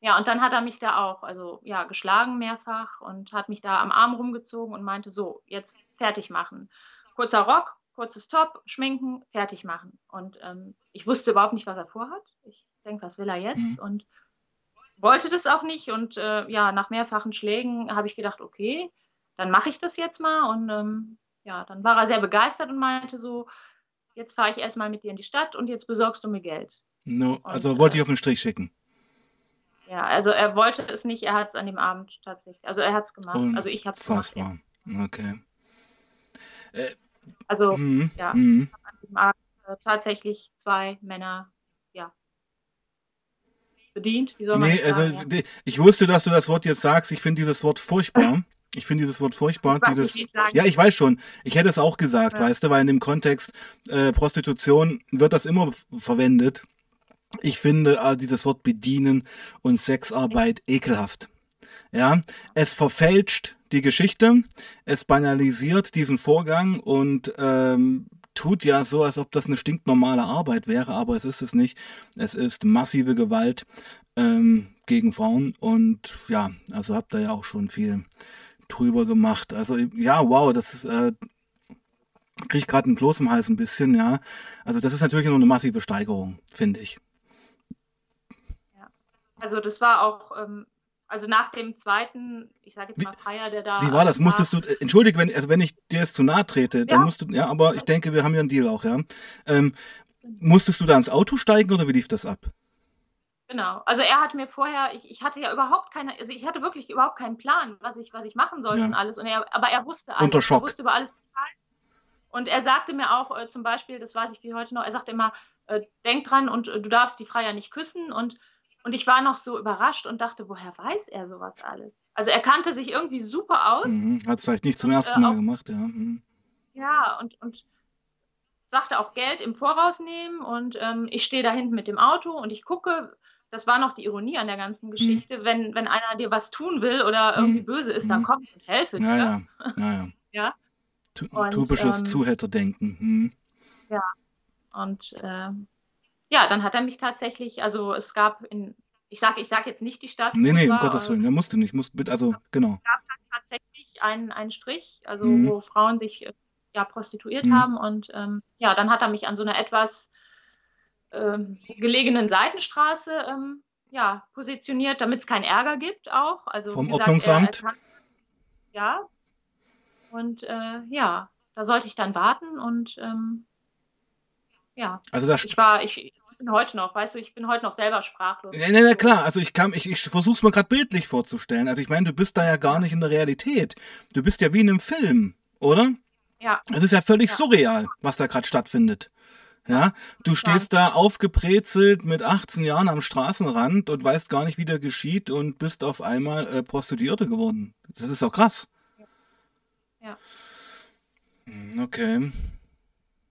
B: ja, und dann hat er mich da auch, also ja, geschlagen mehrfach und hat mich da am Arm rumgezogen und meinte, so, jetzt fertig machen. Kurzer Rock, kurzes Top, schminken, fertig machen. Und ähm, ich wusste überhaupt nicht, was er vorhat. Ich denke, was will er jetzt?
A: Hm.
B: Und wollte das auch nicht. Und äh, ja, nach mehrfachen Schlägen habe ich gedacht, okay, dann mache ich das jetzt mal. Und ähm, ja, dann war er sehr begeistert und meinte so, jetzt fahre ich erstmal mit dir in die Stadt und jetzt besorgst du mir Geld.
A: No,
B: Und
A: also wollte
B: äh,
A: ich auf den Strich schicken.
B: ja, also er wollte es nicht, er hat es an dem Abend tatsächlich, also er hat es gemacht. Also ich habe es gemacht, ja.
A: Unfassbar. Okay. Äh,
B: Also
A: hm,
B: ja,
A: hm.
B: an dem Abend äh, tatsächlich zwei Männer, ja, bedient, wie soll man
A: Nee, also
B: sagen, ja.
A: die- ich wusste, dass du das Wort jetzt sagst. Ich finde dieses Wort furchtbar. Ich finde dieses Wort furchtbar.
B: Ich
A: Dieses,
B: ich
A: ja, ich weiß schon. Ich hätte es auch gesagt,
B: Ja.
A: weißt du, weil in dem Kontext äh, Prostitution wird das immer verwendet. Ich finde äh, dieses Wort bedienen und Sexarbeit ekelhaft. Ja, es verfälscht die Geschichte, es banalisiert diesen Vorgang und ähm, tut ja so, als ob das eine stinknormale Arbeit wäre, aber es ist es nicht. Es ist massive Gewalt ähm, gegen Frauen und ja, also habt ihr ja auch schon viel drüber gemacht. Also ja, wow, das ist äh, kriege ich gerade einen Kloß im Hals ein bisschen, ja. Also das ist natürlich nur eine massive Steigerung, finde ich.
B: Ja. Also das war auch, ähm, also nach dem zweiten, ich sage jetzt
A: Wie,
B: mal Feier, der da
A: wie war das?
B: war,
A: Musstest du, äh, entschuldige, wenn, also wenn ich dir jetzt zu nahe trete, dann
B: ja,
A: musst du, ja, aber ich denke, wir haben ja einen Deal auch, ja. Ähm, musstest du da ins Auto steigen oder wie lief das ab?
B: Genau. Also er hat mir vorher, ich, ich hatte ja überhaupt keine, also ich hatte wirklich überhaupt keinen Plan, was ich, was ich machen sollte und
A: Ja,
B: alles. Und er, aber er wusste
A: unter
B: alles. Er
A: Schock.
B: wusste über alles Bescheid. Und er sagte mir auch äh, zum Beispiel, das weiß ich wie heute noch, er sagte immer, äh, denk dran und äh, du darfst die Freier nicht küssen. Und, und ich war noch so überrascht und dachte, woher weiß er sowas alles? Also er kannte sich irgendwie super aus
A: Mhm. Hat es vielleicht nicht zum
B: und äh,
A: ersten Mal
B: auch,
A: gemacht, ja. Mhm.
B: ja, und, und sagte auch Geld im Voraus nehmen. Und ähm, ich stehe da hinten mit dem Auto und ich gucke, das war noch die Ironie an der ganzen
A: Mhm.
B: Geschichte, wenn, wenn einer dir was tun will oder irgendwie
A: Mhm.
B: böse ist, dann
A: Mhm.
B: komm und helfe dir.
A: ja, ja, ja.
B: Ja.
A: Typisches
B: ähm,
A: Zuhälterdenken. Mhm.
B: ja, und ähm, ja, dann hat er mich tatsächlich, also es gab in, ich sage ich sag jetzt nicht die Stadt,
A: Nee, nee, um Gottes
B: äh,
A: Willen. Er musste nicht, musste bitte, also genau.
B: es gab dann tatsächlich einen, einen Strich, also
A: Mhm.
B: wo Frauen sich äh, ja prostituiert
A: Mhm.
B: haben und ähm, ja, dann hat er mich an so einer etwas ähm, gelegenen Seitenstraße ähm, ja, positioniert, damit es keinen Ärger gibt auch. Also
A: Vom
B: gesagt,
A: Ordnungsamt.
B: kann, ja, und äh, ja, da sollte ich dann warten und ähm, ja,
A: Also das,
B: ich war, ich, bin heute noch, weißt du, ich bin heute noch selber sprachlos.
A: Ja, na, na klar, also ich kann, ich, ich versuche es mir gerade bildlich vorzustellen. Also ich meine, du bist da ja gar nicht in der Realität. Du bist ja wie in einem Film, oder?
B: Ja.
A: Es ist ja völlig ja. surreal, was da gerade stattfindet. Ja, du stehst da aufgebrezelt mit 18 Jahren am Straßenrand und weißt gar nicht, wie der geschieht und bist auf einmal äh, Prostituierte geworden. Das ist auch krass.
B: Ja.
A: Hm, okay.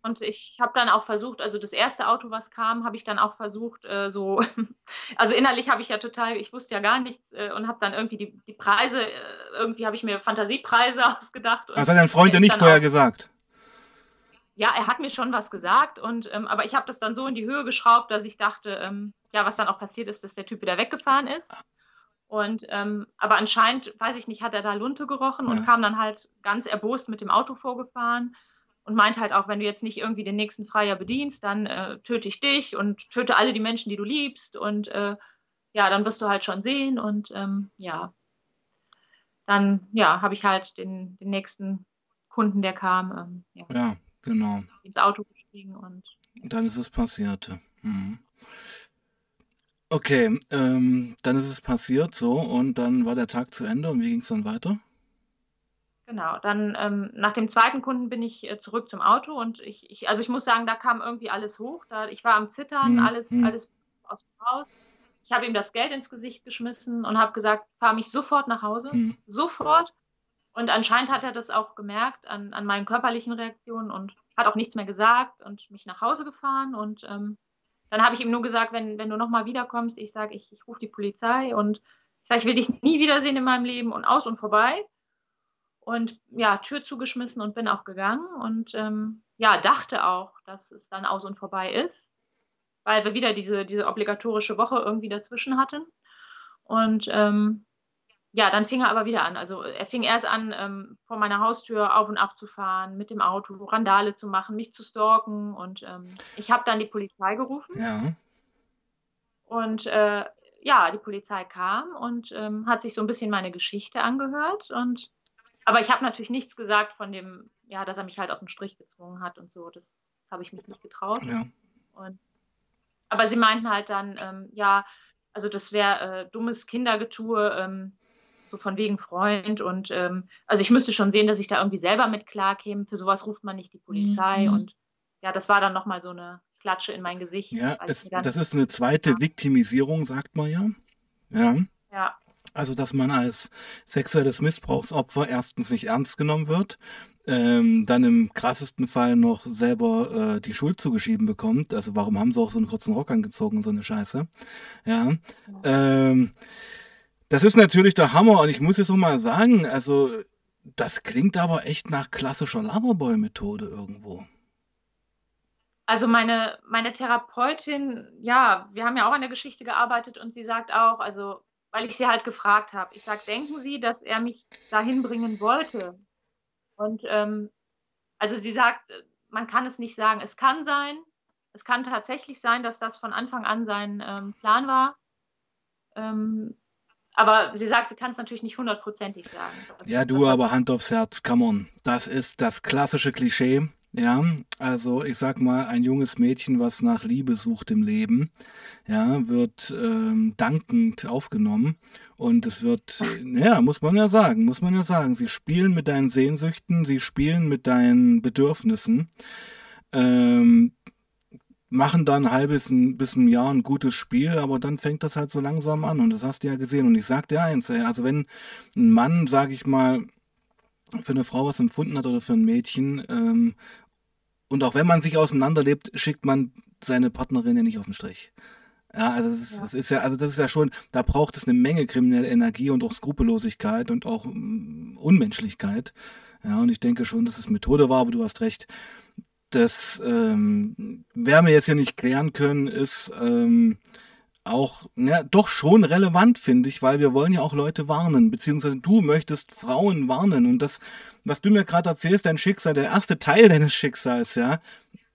B: Und ich habe dann auch versucht, also das erste Auto, was kam, habe ich dann auch versucht, äh, so, also innerlich habe ich ja total, ich wusste ja gar nichts äh, und habe dann irgendwie die, die Preise, äh, irgendwie habe ich mir Fantasiepreise ausgedacht.
A: Das hat dein Freund ja nicht vorher gesagt.
B: Ja, er hat mir schon was gesagt, und, ähm, aber ich habe das dann so in die Höhe geschraubt, dass ich dachte, ähm, ja, was dann auch passiert ist, dass der Typ wieder weggefahren ist. Und ähm, aber anscheinend, weiß ich nicht, hat er da Lunte gerochen ja. und kam dann halt ganz erbost mit dem Auto vorgefahren und meint halt auch, wenn du jetzt nicht irgendwie den nächsten Freier bedienst, dann äh, töte ich dich und töte alle die Menschen, die du liebst und äh, ja, dann wirst du halt schon sehen und ähm, ja, dann ja, habe ich halt den, den nächsten Kunden, der kam, ähm,
A: ja, ja, genau,
B: ins Auto gestiegen und
A: dann ist es passiert. Mhm. Okay, ähm, dann ist es passiert so und dann war der Tag zu Ende und wie ging es dann weiter?
B: Genau, dann ähm, nach dem zweiten Kunden bin ich äh, zurück zum Auto und ich, ich, also ich muss sagen, da kam irgendwie alles hoch. Da, ich war am Zittern, mhm. alles, mhm. alles aus dem Haus. Ich habe ihm das Geld ins Gesicht geschmissen und habe gesagt, fahr mich sofort nach Hause, mhm. sofort. Und anscheinend hat er das auch gemerkt an, an meinen körperlichen Reaktionen und hat auch nichts mehr gesagt und mich nach Hause gefahren. Und ähm, dann habe ich ihm nur gesagt, wenn, wenn du nochmal wiederkommst, ich sage, ich, ich rufe die Polizei und ich sage, ich will dich nie wiedersehen in meinem Leben und aus und vorbei und ja, Tür zugeschmissen und bin auch gegangen und ähm, ja, dachte auch, dass es dann aus und vorbei ist, weil wir wieder diese, diese obligatorische Woche irgendwie dazwischen hatten. Und ähm, ja, dann fing er aber wieder an. Also er fing erst an, ähm, vor meiner Haustür auf und ab zu fahren, mit dem Auto Randale zu machen, mich zu stalken. Und ähm, ich habe dann die Polizei gerufen.
A: Ja.
B: Und äh, ja, die Polizei kam und ähm, hat sich so ein bisschen meine Geschichte angehört. Und aber ich habe natürlich nichts gesagt von dem, ja, dass er mich halt auf den Strich gezwungen hat und so. Das, das habe ich mich nicht getraut.
A: Ja.
B: Und, aber sie meinten halt dann, ähm, ja, also das wäre äh, dummes Kindergetue, ähm, so von wegen Freund. Und ähm, also ich müsste schon sehen, dass ich da irgendwie selber mit klarkäme. Für sowas ruft man nicht die Polizei. Mhm. Und ja, das war dann nochmal so eine Klatsche in mein Gesicht.
A: Ja, es, das ist eine zweite ja. Viktimisierung, sagt man ja. Ja.
B: Ja.
A: Also, dass man als sexuelles Missbrauchsopfer erstens nicht ernst genommen wird, ähm, dann im krassesten Fall noch selber äh, die Schuld zugeschrieben bekommt. Also warum haben sie auch so einen kurzen Rock angezogen, so eine Scheiße. Ja. Ähm, das ist natürlich der Hammer und ich muss jetzt noch mal sagen, also das klingt aber echt nach klassischer Loverboy-Methode irgendwo.
B: Also meine, meine Therapeutin, ja, wir haben ja auch an der Geschichte gearbeitet und sie sagt auch, also weil ich sie halt gefragt habe. Ich sage, denken Sie, dass er mich dahin bringen wollte? Und ähm, also sie sagt, man kann es nicht sagen. Es kann sein, es kann tatsächlich sein, dass das von Anfang an sein ähm, Plan war. Ähm, aber sie sagt, sie kann es natürlich nicht hundertprozentig sagen.
A: Ja, du, aber Hand aufs Herz, come on. Das ist das klassische Klischee. Ja, also ich sag mal, ein junges Mädchen, was nach Liebe sucht im Leben, ja, wird ähm, dankend aufgenommen. Und es wird, ja, muss man ja sagen, muss man ja sagen, sie spielen mit deinen Sehnsüchten, sie spielen mit deinen Bedürfnissen, ähm, machen dann ein halbes bis ein Jahr ein gutes Spiel, aber dann fängt das halt so langsam an. Und das hast du ja gesehen. Und ich sag dir eins, also wenn ein Mann, sag ich mal, für eine Frau was empfunden hat oder für ein Mädchen. Ähm, und auch wenn man sich auseinanderlebt, schickt man seine Partnerin ja nicht auf den Strich. Ja, also das ist, ja. das ist ja, also das ist ja schon, da braucht es eine Menge kriminelle Energie und auch Skrupellosigkeit und auch um, Unmenschlichkeit. Ja, und ich denke schon, dass es Methode war, aber du hast recht. Das ähm, werden wir jetzt hier nicht klären können, ist ähm, auch ja, doch schon relevant, finde ich, weil wir wollen ja auch Leute warnen, beziehungsweise du möchtest Frauen warnen. Und das, was du mir gerade erzählst, dein Schicksal, der erste Teil deines Schicksals, ja,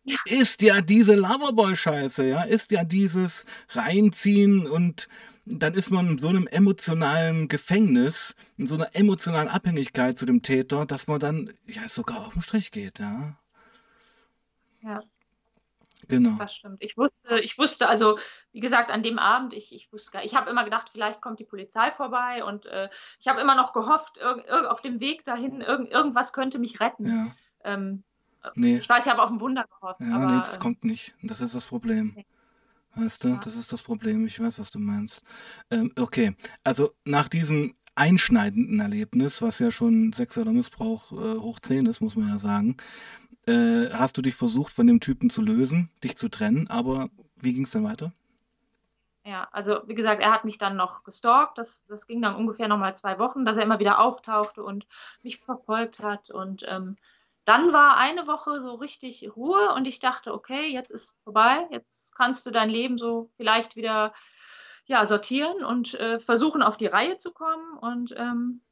A: ja. ist ja diese Loverboy-Scheiße, ja, ist ja dieses Reinziehen und dann ist man in so einem emotionalen Gefängnis, in so einer emotionalen Abhängigkeit zu dem Täter, dass man dann ja sogar auf den Strich geht, ja.
B: Ja.
A: Genau.
B: Das stimmt. Ich wusste, ich wusste, also wie gesagt, an dem Abend, ich, ich wusste, ich habe immer gedacht, vielleicht kommt die Polizei vorbei und äh, ich habe immer noch gehofft, irg, irg, auf dem Weg dahin, irg, irgendwas könnte mich retten.
A: Ja.
B: Ähm, nee. Ich weiß, ich habe auf ein Wunder gehofft.
A: Ja, aber, nee, das äh, kommt nicht. Das ist das Problem. Nee. Weißt du, ja. das ist das Problem. Ich weiß, was du meinst. Ähm, okay, also nach diesem einschneidenden Erlebnis, was ja schon sexueller Missbrauch äh, hoch 10 ist, muss man ja sagen, äh, hast du dich versucht, von dem Typen zu lösen, dich zu trennen, aber wie ging es dann weiter?
B: Ja, also wie gesagt, er hat mich dann noch gestalkt. Das, das ging dann ungefähr nochmal zwei Wochen, dass er immer wieder auftauchte und mich verfolgt hat. Und ähm, dann war eine Woche so richtig Ruhe und ich dachte, okay, jetzt ist vorbei, jetzt kannst du dein Leben so vielleicht wieder ja, sortieren und äh, versuchen, auf die Reihe zu kommen. Und ähm,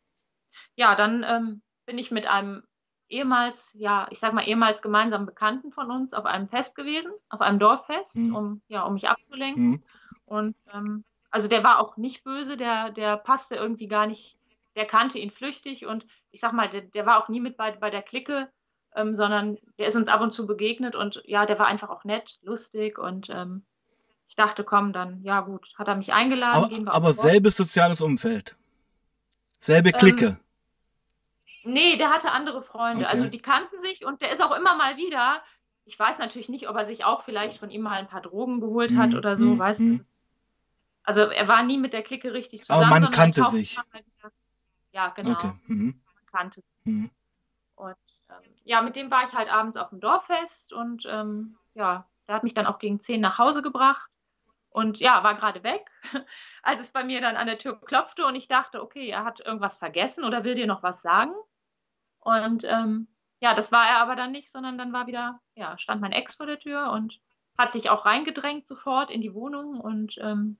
B: ja, dann ähm, bin ich mit einem ehemals, ja, ich sag mal, ehemals gemeinsamen Bekannten von uns auf einem Fest gewesen, auf einem Dorffest, mhm. um, ja, um mich abzulenken. Mhm. Und ähm, also der war auch nicht böse, der, der passte irgendwie gar nicht, der kannte ihn flüchtig und ich sag mal, der, der war auch nie mit bei, bei der Clique, ähm, sondern der ist uns ab und zu begegnet und ja, der war einfach auch nett, lustig und ähm, ich dachte, komm, dann, ja gut, hat er mich eingeladen.
A: Aber, aber selbes soziales Umfeld. Selbe ähm, Clique.
B: Nee, der hatte andere Freunde. Also okay. Also die kannten sich und der ist auch immer mal wieder. Ich weiß natürlich nicht, ob er sich auch vielleicht von ihm mal ein paar Drogen geholt mhm. hat oder so, mhm. weißt du. Mhm. Also er war nie mit der Clique richtig
A: zusammen. Aber man kannte sich.
B: Ja, genau. Okay. Mhm. Man kannte sich. Mhm. Und ähm, ja, mit dem war ich halt abends auf dem Dorffest und ähm, ja, der hat mich dann auch gegen zehn nach Hause gebracht. Und ja, war gerade weg, als es bei mir dann an der Tür klopfte und ich dachte, okay, er hat irgendwas vergessen oder will dir noch was sagen. Und ähm, ja, das war er aber dann nicht, sondern dann war wieder, ja, stand mein Ex vor der Tür und hat sich auch reingedrängt sofort in die Wohnung und ähm,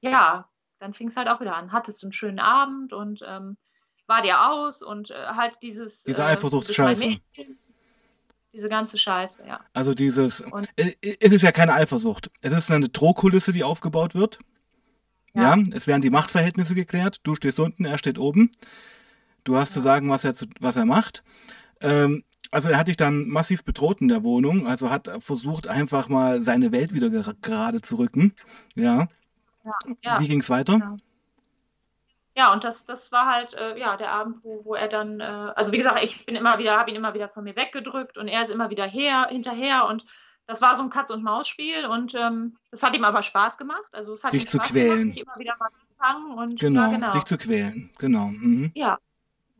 B: ja, dann fing es halt auch wieder an. Hattest einen schönen Abend und ähm, war dir aus und äh, halt dieses.
A: Diese äh, Eifersuchtsscheiße.
B: Diese ganze Scheiße, ja.
A: Also dieses. Und, es ist ja keine Eifersucht. Es ist eine Drohkulisse, die aufgebaut wird. Ja. ja. es werden die Machtverhältnisse geklärt. Du stehst unten, er steht oben. Du hast zu sagen, was er, zu, was er macht. Ähm, also er hat dich dann massiv bedroht in der Wohnung, also hat versucht einfach mal seine Welt wieder gerade zu rücken. Ja. ja, ja. Wie ging es weiter? Ja.
B: ja. und das, das war halt äh, ja der Abend, wo, wo er dann, äh, also wie gesagt, ich bin immer wieder, habe ihn immer wieder von mir weggedrückt und er ist immer wieder her, hinterher und das war so ein Katz- und Maus-Spiel und ähm, das hat ihm aber Spaß gemacht. Also es hat
A: dich zu quälen. Gemacht,
B: immer wieder mal zu fangen und
A: genau, ja, genau. dich zu quälen, genau. Mhm.
B: Ja,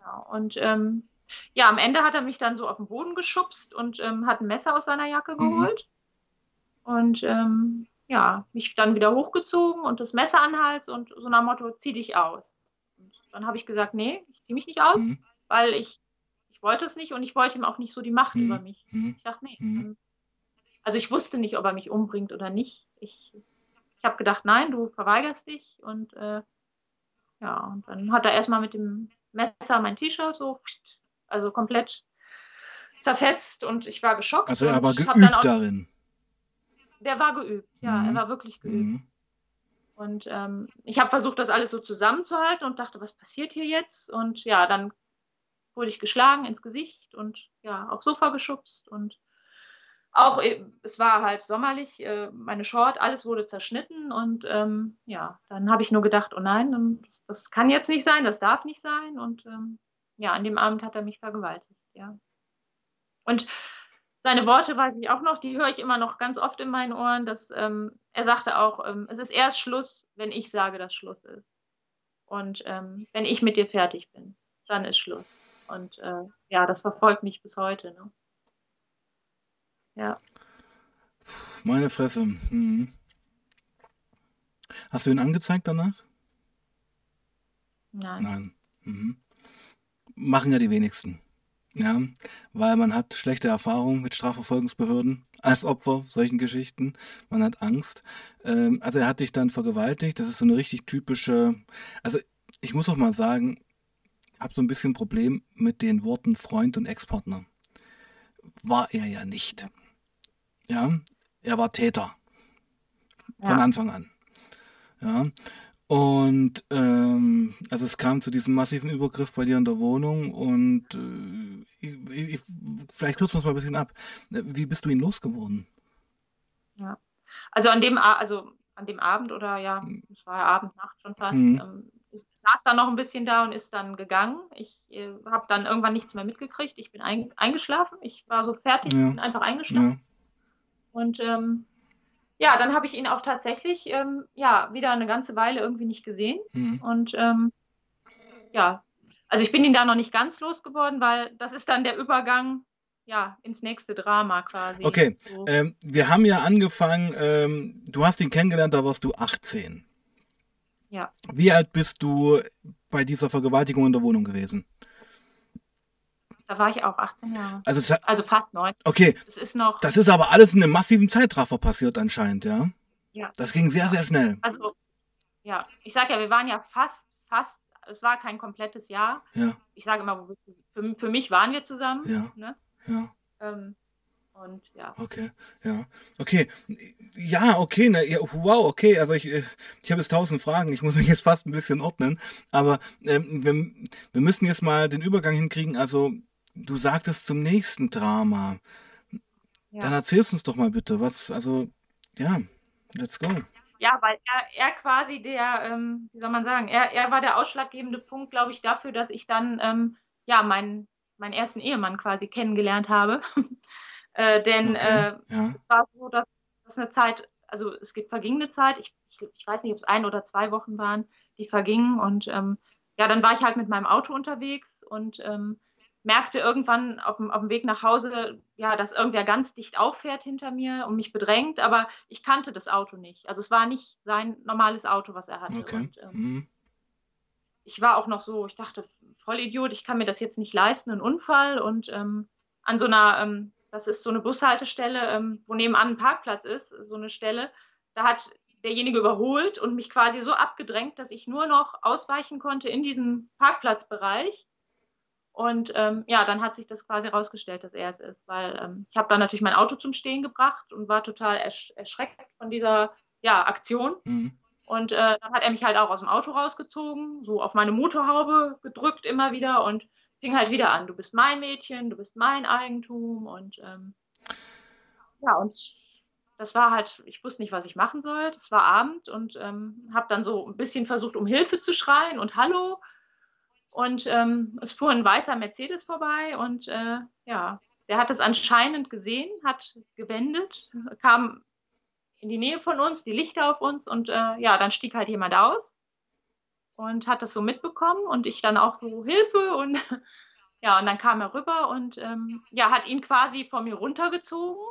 B: Genau. Und ähm, ja, am Ende hat er mich dann so auf den Boden geschubst und ähm, hat ein Messer aus seiner Jacke mhm. geholt. Und ähm, ja, mich dann wieder hochgezogen und das Messer an den Hals und so nach Motto, zieh dich aus. Und dann habe ich gesagt, nee, ich ziehe mich nicht aus, mhm. weil ich, ich wollte es nicht und ich wollte ihm auch nicht so die Macht mhm. über mich. Mhm. Ich dachte, nee. Mhm. Also ich wusste nicht, ob er mich umbringt oder nicht. Ich, ich habe gedacht, nein, du verweigerst dich und äh, ja, und dann hat er erstmal mit dem Messer mein T-Shirt so, also komplett zerfetzt und ich war geschockt.
A: Also er war geübt auch, darin.
B: Der war geübt, ja, mhm. er war wirklich geübt. Mhm. Und ähm, ich habe versucht, das alles so zusammenzuhalten und dachte, was passiert hier jetzt? Und ja, dann wurde ich geschlagen ins Gesicht und ja, aufs Sofa geschubst und auch, äh, es war halt sommerlich, äh, meine Short, alles wurde zerschnitten und ähm, ja, dann habe ich nur gedacht, oh nein, das kann jetzt nicht sein, das darf nicht sein. Und ähm, ja, an dem Abend hat er mich vergewaltigt, ja. Und seine Worte weiß ich auch noch, die höre ich immer noch ganz oft in meinen Ohren. Dass, ähm, er sagte auch, ähm, es ist erst Schluss, wenn ich sage, dass Schluss ist. Und ähm, wenn ich mit dir fertig bin, dann ist Schluss. Und äh, ja, das verfolgt mich bis heute. Ne? Ja.
A: Meine Fresse. Mhm. Hast du ihn angezeigt danach?
B: Nein.
A: Nein. Mhm. Machen ja die wenigsten. Ja, weil man hat schlechte Erfahrungen mit Strafverfolgungsbehörden als Opfer solchen Geschichten. Man hat Angst. Ähm, also er hat dich dann vergewaltigt. Das ist so eine richtig typische. Also ich muss auch mal sagen, habe so ein bisschen ein Problem mit den Worten Freund und Ex-Partner. War er ja nicht. Ja, er war Täter. Von ja. Anfang an. Ja, und ähm, also es kam zu diesem massiven Übergriff bei dir in der Wohnung und äh, ich, ich, vielleicht kürzen wir es mal ein bisschen ab. Wie bist du ihn losgeworden?
B: Ja. Also an dem, also an dem Abend oder ja, es war ja Abend, Nacht schon fast, mhm. ähm, saß dann noch ein bisschen da und ist dann gegangen. Ich äh, habe dann irgendwann nichts mehr mitgekriegt. Ich bin ein, eingeschlafen. Ich war so fertig, ja. bin einfach eingeschlafen. Ja. Und ähm, ja, dann habe ich ihn auch tatsächlich ähm, ja wieder eine ganze Weile irgendwie nicht gesehen. Mhm. Und ähm, ja, also ich bin ihn da noch nicht ganz losgeworden, weil das ist dann der Übergang ja, ins nächste Drama quasi.
A: Okay, so. ähm, wir haben ja angefangen, ähm, du hast ihn kennengelernt, da warst du 18.
B: Ja.
A: Wie alt bist du bei dieser Vergewaltigung in der Wohnung gewesen?
B: Da war ich auch 18 Jahre.
A: Also,
B: also fast 9.
A: Okay. Das ist noch. Das ist aber alles in einem massiven Zeitraffer passiert anscheinend, ja?
B: Ja.
A: Das ging sehr, sehr schnell.
B: Also, ja, ich sag ja, wir waren ja fast, fast, es war kein komplettes Jahr.
A: Ja.
B: Ich sage immer, für, für mich waren wir zusammen.
A: Ja.
B: Ne?
A: Ja.
B: Ähm, und ja.
A: Okay, ja. Okay. Ja, okay, ne, ja, wow, okay. Also ich, äh, ich habe jetzt tausend Fragen. Ich muss mich jetzt fast ein bisschen ordnen. Aber ähm, wir, wir müssen jetzt mal den Übergang hinkriegen. Also, du sagtest zum nächsten Drama. Ja. Dann erzählst uns doch mal bitte, was, also, ja, let's go.
B: Ja, weil er, er quasi der, ähm, wie soll man sagen, er, er war der ausschlaggebende Punkt, glaube ich, dafür, dass ich dann, ähm, ja, meinen, meinen ersten Ehemann quasi kennengelernt habe. Äh, denn okay, äh, ja. es war so, dass das eine Zeit, also es gibt vergingene Zeit, ich, ich, ich, weiß nicht, ob es ein oder zwei Wochen waren, die vergingen und ähm, ja, dann war ich halt mit meinem Auto unterwegs und ähm, merkte irgendwann auf dem, auf dem Weg nach Hause, ja, dass irgendwer ganz dicht auffährt hinter mir und mich bedrängt, aber ich kannte das Auto nicht. Also es war nicht sein normales Auto, was er hatte.
A: Okay.
B: Und,
A: ähm, mhm.
B: Ich war auch noch so, ich dachte, voll Idiot, ich kann mir das jetzt nicht leisten, einen Unfall und ähm, an so einer ähm, das ist so eine Bushaltestelle, ähm, wo nebenan ein Parkplatz ist, so eine Stelle. Da hat derjenige überholt und mich quasi so abgedrängt, dass ich nur noch ausweichen konnte in diesem Parkplatzbereich. Und ähm, ja, dann hat sich das quasi herausgestellt, dass er es ist, weil ähm, ich habe dann natürlich mein Auto zum Stehen gebracht und war total ersch erschreckt von dieser ja, Aktion. Mhm. Und äh, dann hat er mich halt auch aus dem Auto rausgezogen, so auf meine Motorhaube gedrückt immer wieder und fing halt wieder an, du bist mein Mädchen, du bist mein Eigentum und ähm, ja, und das war halt, ich wusste nicht, was ich machen soll. Es war Abend und ähm, habe dann so ein bisschen versucht, um Hilfe zu schreien und Hallo. Und ähm, es fuhr ein weißer Mercedes vorbei und äh, ja, der hat es anscheinend gesehen, hat gewendet, kam in die Nähe von uns, die Lichter auf uns und äh, ja, dann stieg halt jemand aus und hat das so mitbekommen und ich dann auch so Hilfe! und ja, und dann kam er rüber und ähm, ja, hat ihn quasi von mir runtergezogen,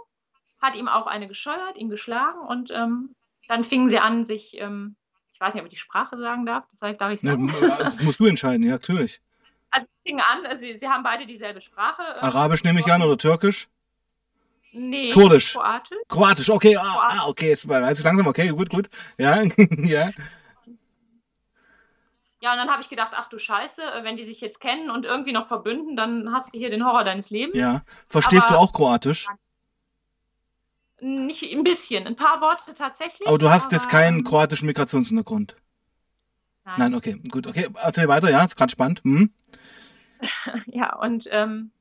B: hat ihm auch eine gescheuert, ihn geschlagen und ähm, dann fingen sie an, sich, ähm, ich weiß nicht, ob ich die Sprache sagen darf, das heißt, darf ich sagen?
A: Ne, das musst du entscheiden, ja, natürlich.
B: Also sie fingen an, also sie, sie haben beide dieselbe Sprache.
A: Ähm, Arabisch nehme ich an oder Türkisch?
B: Nee,
A: Kurdisch.
B: Kroatisch.
A: Kroatisch, okay, ah, ah okay, jetzt weiß ich langsam, okay, gut, gut. Ja, ja.
B: Ja, und dann habe ich gedacht, ach du Scheiße, äh, wenn die sich jetzt kennen und irgendwie noch verbünden, dann hast du hier den Horror deines Lebens.
A: Ja. Verstehst aber, du auch Kroatisch?
B: Nicht ein bisschen, ein paar Worte tatsächlich.
A: Aber du hast aber, jetzt keinen kroatischen Migrationshintergrund. Nein. Nein, okay, gut, okay. Erzähl weiter, ja, ist gerade spannend. Hm?
B: ja, und ähm,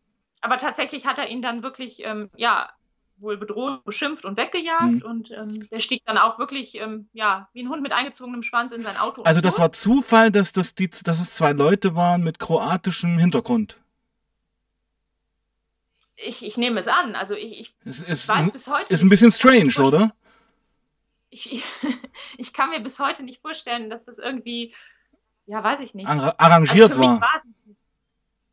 B: aber tatsächlich hat er ihn dann wirklich, ähm, ja, wohl bedroht, beschimpft und weggejagt. Mhm. Und ähm, der stieg dann auch wirklich, ähm, ja, wie ein Hund mit eingezogenem Schwanz in sein Auto.
A: Also das war Zufall, dass, das die, dass es zwei Leute waren mit kroatischem Hintergrund.
B: Ich, ich nehme es an. Also ich, ich
A: es, es weiß bis heute. Ist ein bisschen strange, oder?
B: Ich, ich kann mir bis heute nicht vorstellen, dass das irgendwie, ja, weiß ich nicht.
A: Arrangiert also war. war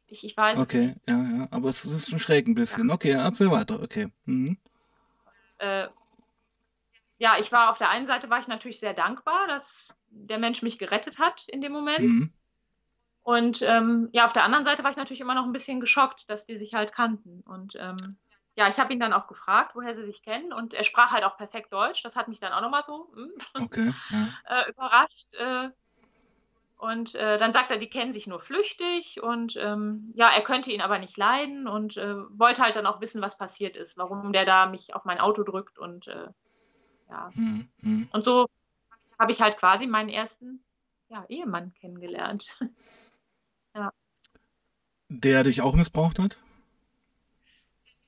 B: ich, ich weiß.
A: Okay, ja, ja. Aber es ist schon schräg ein bisschen. Ja. Okay, erzähl weiter. Okay. Mhm.
B: Äh, ja, ich war auf der einen Seite war ich natürlich sehr dankbar, dass der Mensch mich gerettet hat in dem Moment. Mhm. Und ähm, ja, auf der anderen Seite war ich natürlich immer noch ein bisschen geschockt, dass die sich halt kannten. Und ähm, ja, ich habe ihn dann auch gefragt, woher sie sich kennen. Und er sprach halt auch perfekt Deutsch. Das hat mich dann auch nochmal so hm,
A: okay, ja.
B: äh, überrascht. Äh, und äh, dann sagt er, die kennen sich nur flüchtig und ähm, ja, er könnte ihn aber nicht leiden und äh, wollte halt dann auch wissen, was passiert ist, warum der da mich auf mein Auto drückt und äh, ja.
A: Mhm. mhm.
B: Und so habe ich halt quasi meinen ersten ja, Ehemann kennengelernt.
A: Der dich auch missbraucht hat?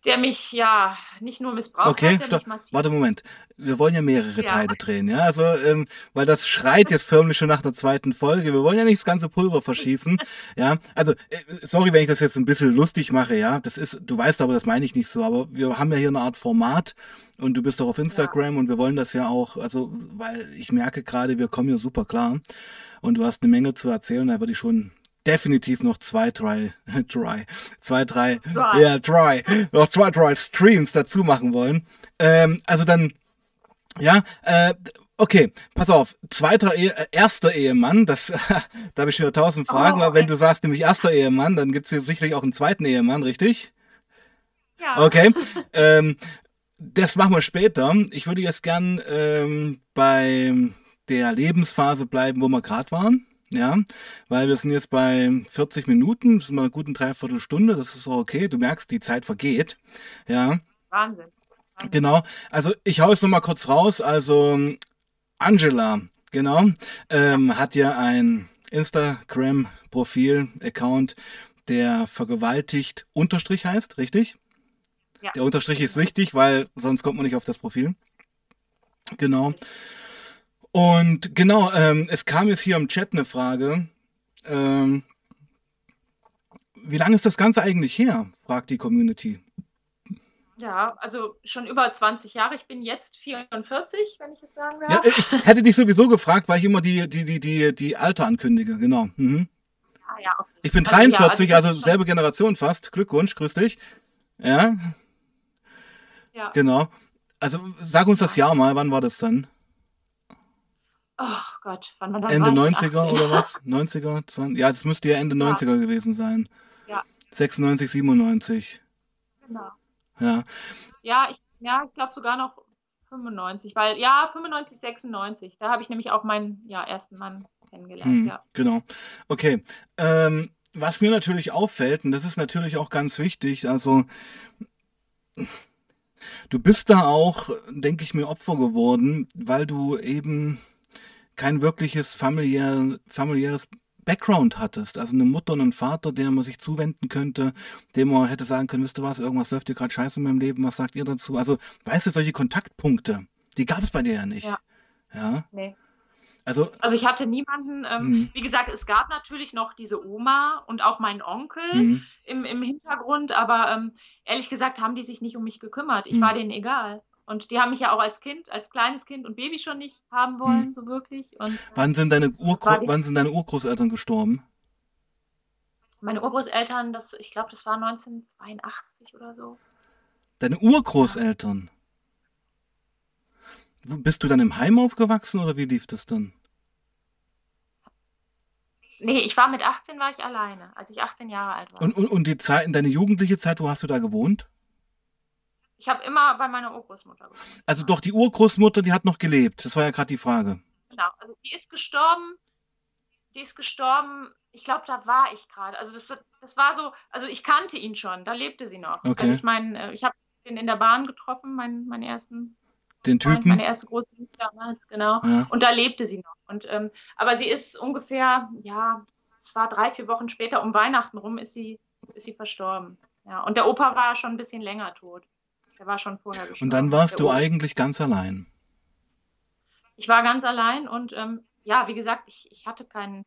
B: der mich ja nicht nur missbraucht
A: okay,
B: hat,
A: mich Warte, Moment. Wir wollen ja mehrere ja. Teile drehen, ja? Also, ähm, weil das schreit jetzt förmlich schon nach der zweiten Folge. Wir wollen ja nicht das ganze Pulver verschießen, ja? Also, äh, sorry, wenn ich das jetzt ein bisschen lustig mache, ja? Das ist, du weißt aber, das meine ich nicht so, aber wir haben ja hier eine Art Format und du bist doch auf Instagram ja. und wir wollen das ja auch, also, weil ich merke gerade, wir kommen hier super klar und du hast eine Menge zu erzählen, da würde ich schon definitiv noch zwei, drei, try, zwei, drei, ja, yeah, try, noch zwei, drei Streams dazu machen wollen. Ähm, also dann, ja, äh, okay, pass auf, zweiter, Ehe, äh, erster Ehemann, das, da habe ich schon tausend Fragen, oh, aber wenn du sagst nämlich erster Ehemann, dann gibt es hier sicherlich auch einen zweiten Ehemann, richtig?
B: Ja.
A: Okay, ähm, das machen wir später. Ich würde jetzt gern ähm, bei der Lebensphase bleiben, wo wir gerade waren ja, weil wir sind jetzt bei 40 Minuten, das ist mal eine gute Dreiviertelstunde, das ist auch okay, du merkst, die Zeit vergeht, ja.
B: Wahnsinn.
A: Wahnsinn. Genau, also ich hau es nochmal kurz raus, also Angela, genau, ähm, hat ja ein Instagram-Profil, Account, der vergewaltigt Unterstrich heißt, richtig? Ja. Der Unterstrich ist wichtig, weil sonst kommt man nicht auf das Profil. Genau. Und genau, ähm, es kam jetzt hier im Chat eine Frage. Ähm, wie lange ist das Ganze eigentlich her? fragt die Community.
B: Ja, also schon über 20 Jahre. Ich bin jetzt 44, wenn ich jetzt sagen darf.
A: Ja, ich hätte dich sowieso gefragt, weil ich immer die, die, die, die, die Alter ankündige, genau. Mhm.
B: Ah, ja, okay.
A: Ich bin 43, also, ja, also, also selbe Generation fast. Glückwunsch, grüß dich. Ja. Ja. Genau. Also sag uns das Jahr mal, wann war das dann?
B: Oh Gott, wann war das?
A: Ende 90er oder was? 90er? 20? Ja, das müsste ja Ende ja. 90er gewesen sein.
B: Ja.
A: 96, 97.
B: Genau.
A: Ja.
B: Ja, ich, ja, ich glaube sogar noch 95, weil ja, 95, 96. Da habe ich nämlich auch meinen ja, ersten Mann kennengelernt. Hm, ja.
A: Genau. Okay. Ähm, was mir natürlich auffällt, und das ist natürlich auch ganz wichtig, also du bist da auch, denke ich mir, Opfer geworden, weil du eben kein wirkliches familiär, familiäres Background hattest, also eine Mutter und einen Vater, der man sich zuwenden könnte, dem man hätte sagen können, wisst ihr was, irgendwas läuft hier gerade scheiße in meinem Leben, was sagt ihr dazu? Also, weißt du, solche Kontaktpunkte, die gab es bei dir ja nicht. Ja. ja?
B: Nee.
A: Also,
B: also ich hatte niemanden, ähm, mhm. wie gesagt, es gab natürlich noch diese Oma und auch meinen Onkel mhm. im, im Hintergrund, aber ähm, ehrlich gesagt haben die sich nicht um mich gekümmert. Ich mhm. war denen egal. Und die haben mich ja auch als Kind, als kleines Kind und Baby schon nicht haben wollen, hm. so wirklich. Und,
A: wann, sind deine Urgro wann sind deine Urgroßeltern gestorben?
B: Meine Urgroßeltern, das, ich glaube, das war 1982 oder so.
A: Deine Urgroßeltern? Bist du dann im Heim aufgewachsen oder wie lief das dann?
B: Nee, ich war mit 18 war ich alleine, als ich 18 Jahre alt war.
A: Und, und, und die Zeit, in deine jugendliche Zeit, wo hast du da gewohnt?
B: Ich habe immer bei meiner Urgroßmutter gewohnt.
A: Also doch, die Urgroßmutter, die hat noch gelebt. Das war ja gerade die Frage.
B: Genau, also die ist gestorben. Die ist gestorben, ich glaube, da war ich gerade. Also das, das war so, also ich kannte ihn schon, da lebte sie noch.
A: Okay.
B: Also ich meine, äh, ich habe ihn in der Bahn getroffen, meinen, meinen ersten
A: den Typen?
B: Meine erste große Liebe damals, genau. Ja. Und da lebte sie noch. Und, ähm, aber sie ist ungefähr, ja, es war drei, vier Wochen später, um Weihnachten rum, ist sie, ist sie verstorben. Ja, und der Opa war schon ein bisschen länger tot. Der war schon vorher gestorben.
A: Und dann warst du eigentlich ganz allein.
B: Ich war ganz allein und ähm, ja, wie gesagt, ich, ich hatte keinen,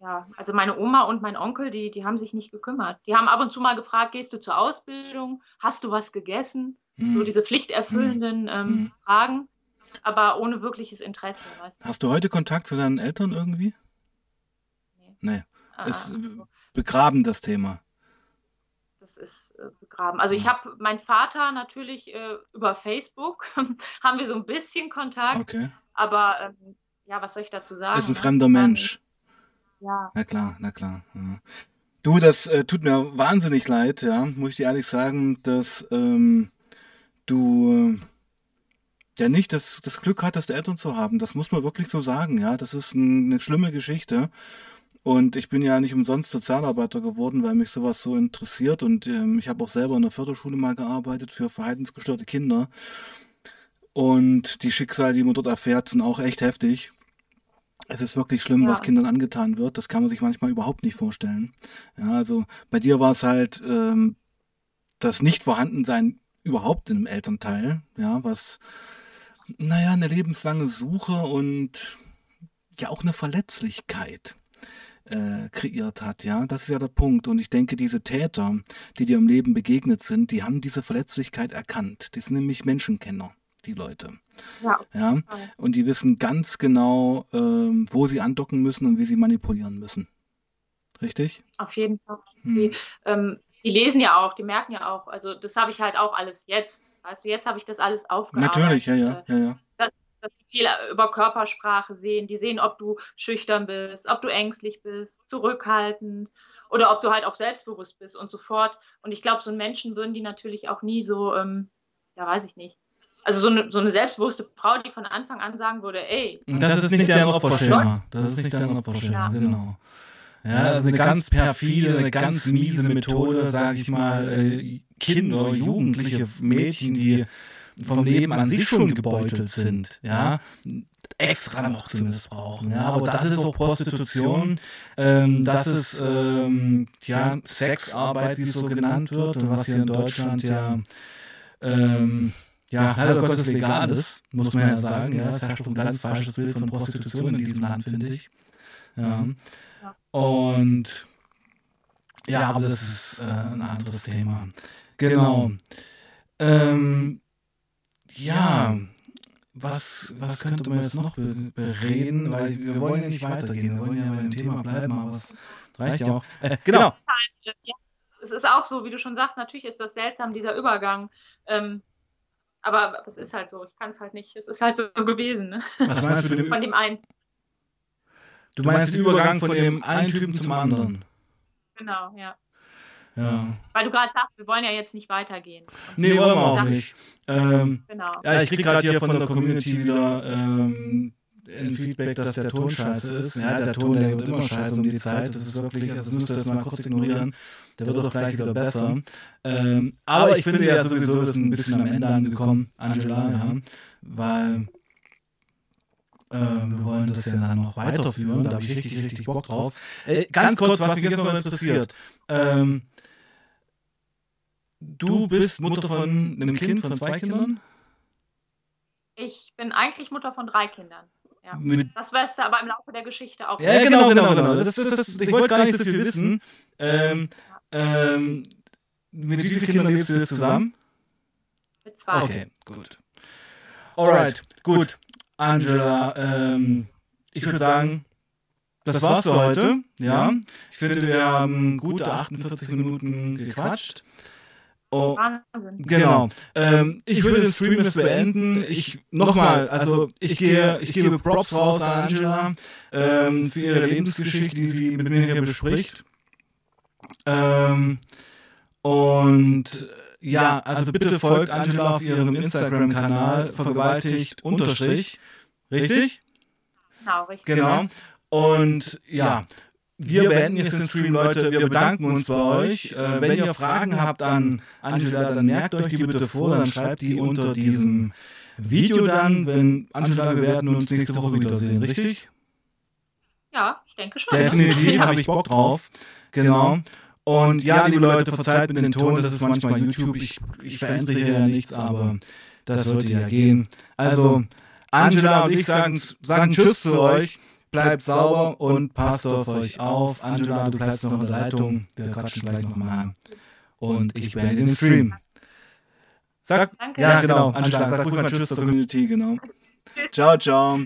B: ja, also meine Oma und mein Onkel, die, die haben sich nicht gekümmert. Die haben ab und zu mal gefragt, gehst du zur Ausbildung? Hast du was gegessen? Hm. So diese pflichterfüllenden hm. ähm, hm. Fragen, aber ohne wirkliches Interesse.
A: Weißt du? Hast du heute Kontakt zu deinen Eltern irgendwie? Nee. Nee. Ah, ist ah. begraben das Thema
B: ist äh, begraben. Also ich mhm. habe meinen Vater natürlich äh, über Facebook, haben wir so ein bisschen Kontakt.
A: Okay.
B: Aber ähm, ja, was soll ich dazu sagen?
A: Ist ein ne? fremder Mensch.
B: Ja.
A: Na klar, na klar. Ja. Du, das äh, tut mir wahnsinnig leid, ja, muss ich dir ehrlich sagen, dass ähm, du äh, ja nicht das, das Glück hattest, Eltern zu haben. Das muss man wirklich so sagen, ja. Das ist ein, eine schlimme Geschichte. Und ich bin ja nicht umsonst Sozialarbeiter geworden, weil mich sowas so interessiert. Und ähm, ich habe auch selber in der Förderschule mal gearbeitet für verhaltensgestörte Kinder. Und die Schicksale, die man dort erfährt, sind auch echt heftig. Es ist wirklich schlimm, ja. was Kindern angetan wird. Das kann man sich manchmal überhaupt nicht vorstellen. Ja, also bei dir war es halt ähm, das Nicht-Vorhandensein überhaupt im Elternteil, ja, was, naja, eine lebenslange Suche und ja auch eine Verletzlichkeit äh, kreiert hat, ja. Das ist ja der Punkt. Und ich denke, diese Täter, die dir im Leben begegnet sind, die haben diese Verletzlichkeit erkannt. Die sind nämlich Menschenkenner, die Leute. Ja. ja? Und die wissen ganz genau, ähm, wo sie andocken müssen und wie sie manipulieren müssen. Richtig?
B: Auf jeden Fall. Hm. Die, ähm, die lesen ja auch, die merken ja auch. Also das habe ich halt auch alles jetzt. Weißt du, jetzt habe ich das alles aufgearbeitet.
A: Natürlich, ja, ja, ja, ja.
B: Das, dass sie viel über Körpersprache sehen. Die sehen, ob du schüchtern bist, ob du ängstlich bist, zurückhaltend oder ob du halt auch selbstbewusst bist und so fort. Und ich glaube, so einen Menschen würden die natürlich auch nie so, ähm, ja, weiß ich nicht. Also so eine, so eine selbstbewusste Frau, die von Anfang an sagen würde, ey.
A: Das, das ist nicht dein Opferschema. Das ist nicht dein Opferschema, ja. genau. Ja, also eine ganz perfide, eine ganz miese Methode, sage ich mal, äh, Kinder, Jugendliche, Mädchen, die vom Leben an sich schon gebeutelt sind, ja, extra noch zu missbrauchen. Ja, aber das ist auch Prostitution, ähm, das ist ähm, ja Sexarbeit, wie es so genannt wird, und was hier in Deutschland ja ähm, ja, leider Gottes legal ist, muss man ja sagen. Ja, es herrscht ein ganz falsches Bild von Prostitution in diesem Land, finde ich. Ja. Und ja, aber das ist äh, ein anderes Thema. Genau. Ähm, ja, was, was könnte man jetzt noch bereden? Weil wir wollen ja nicht weitergehen, wir wollen ja bei dem Thema bleiben, aber es reicht ja auch. Äh, genau.
B: Es ist auch so, wie du schon sagst, natürlich ist das seltsam, dieser Übergang. Ähm, aber es ist halt so, ich kann es halt nicht. Es ist halt so gewesen. Ne?
A: Was meinst du
B: Von dem einen.
A: Du meinst den Übergang von dem einen Typen zum anderen?
B: Genau, ja.
A: Ja.
B: Weil du gerade sagst, wir wollen ja jetzt nicht weitergehen.
A: Nee, wollen wir auch nicht. Ähm, genau. Ja, ich krieg gerade hier von der Community wieder ähm, ein Feedback, dass der Ton scheiße ist. Ja, der Ton, der wird immer scheiße um die Zeit. Das ist wirklich, das müsst ihr jetzt mal kurz ignorieren. Der wird auch gleich wieder besser. Ähm, aber ich finde ja sowieso, das ist ein bisschen am Ende angekommen, Angela, ja. Weil äh, wir wollen das ja dann noch weiterführen. Da habe ich richtig, richtig Bock drauf. Äh, ganz kurz, was mich jetzt noch interessiert. Ähm, Du bist Mutter von einem Kind, von zwei Kindern?
B: Ich bin eigentlich Mutter von drei Kindern. Ja. das weißt du aber im Laufe der Geschichte auch.
A: Ja, genau, genau, genau. Das, das, das, ich wollte gar nicht so viel wissen. Ähm, ähm, mit wie vielen Kindern lebst du jetzt zusammen?
B: Mit zwei.
A: Okay, gut. Alright, gut. Angela, ähm, ich würde sagen, das war's für heute. Ja, ich finde, wir haben gute 48 Minuten gequatscht. Oh, genau. Ähm, ich würde den Stream jetzt beenden. Ich nochmal, also ich gehe, ich gebe Props raus an Angela ähm, für ihre Lebensgeschichte, die sie mit mir hier bespricht. Ähm, und ja, also bitte folgt Angela auf ihrem Instagram-Kanal vergewaltigt unterstrich. Richtig?
B: Genau, richtig.
A: Genau. Und ja, wir beenden jetzt den Stream, Leute. Wir bedanken uns bei euch. Äh, wenn ihr Fragen habt an Angela, dann merkt euch die bitte vor, dann schreibt die unter diesem Video dann, wenn Angela, wir werden uns nächste Woche wiedersehen, richtig?
B: Ja, ich denke schon.
A: Definitiv, habe ich Bock drauf. Genau. Und ja, liebe Leute, verzeiht mir den Ton, das ist manchmal YouTube. Ich, ich verändere hier ja nichts, aber das sollte ja gehen. Also, Angela und ich sagen, sagen Tschüss zu euch. Bleibt sauber und passt auf euch auf. Angela, du bleibst noch in der Leitung. Wir quatschen gleich nochmal. Und ich beende den Stream. Sag, Danke. ja genau, Angela, sag ruhig mal Tschüss zur Community, genau. Ciao, ciao.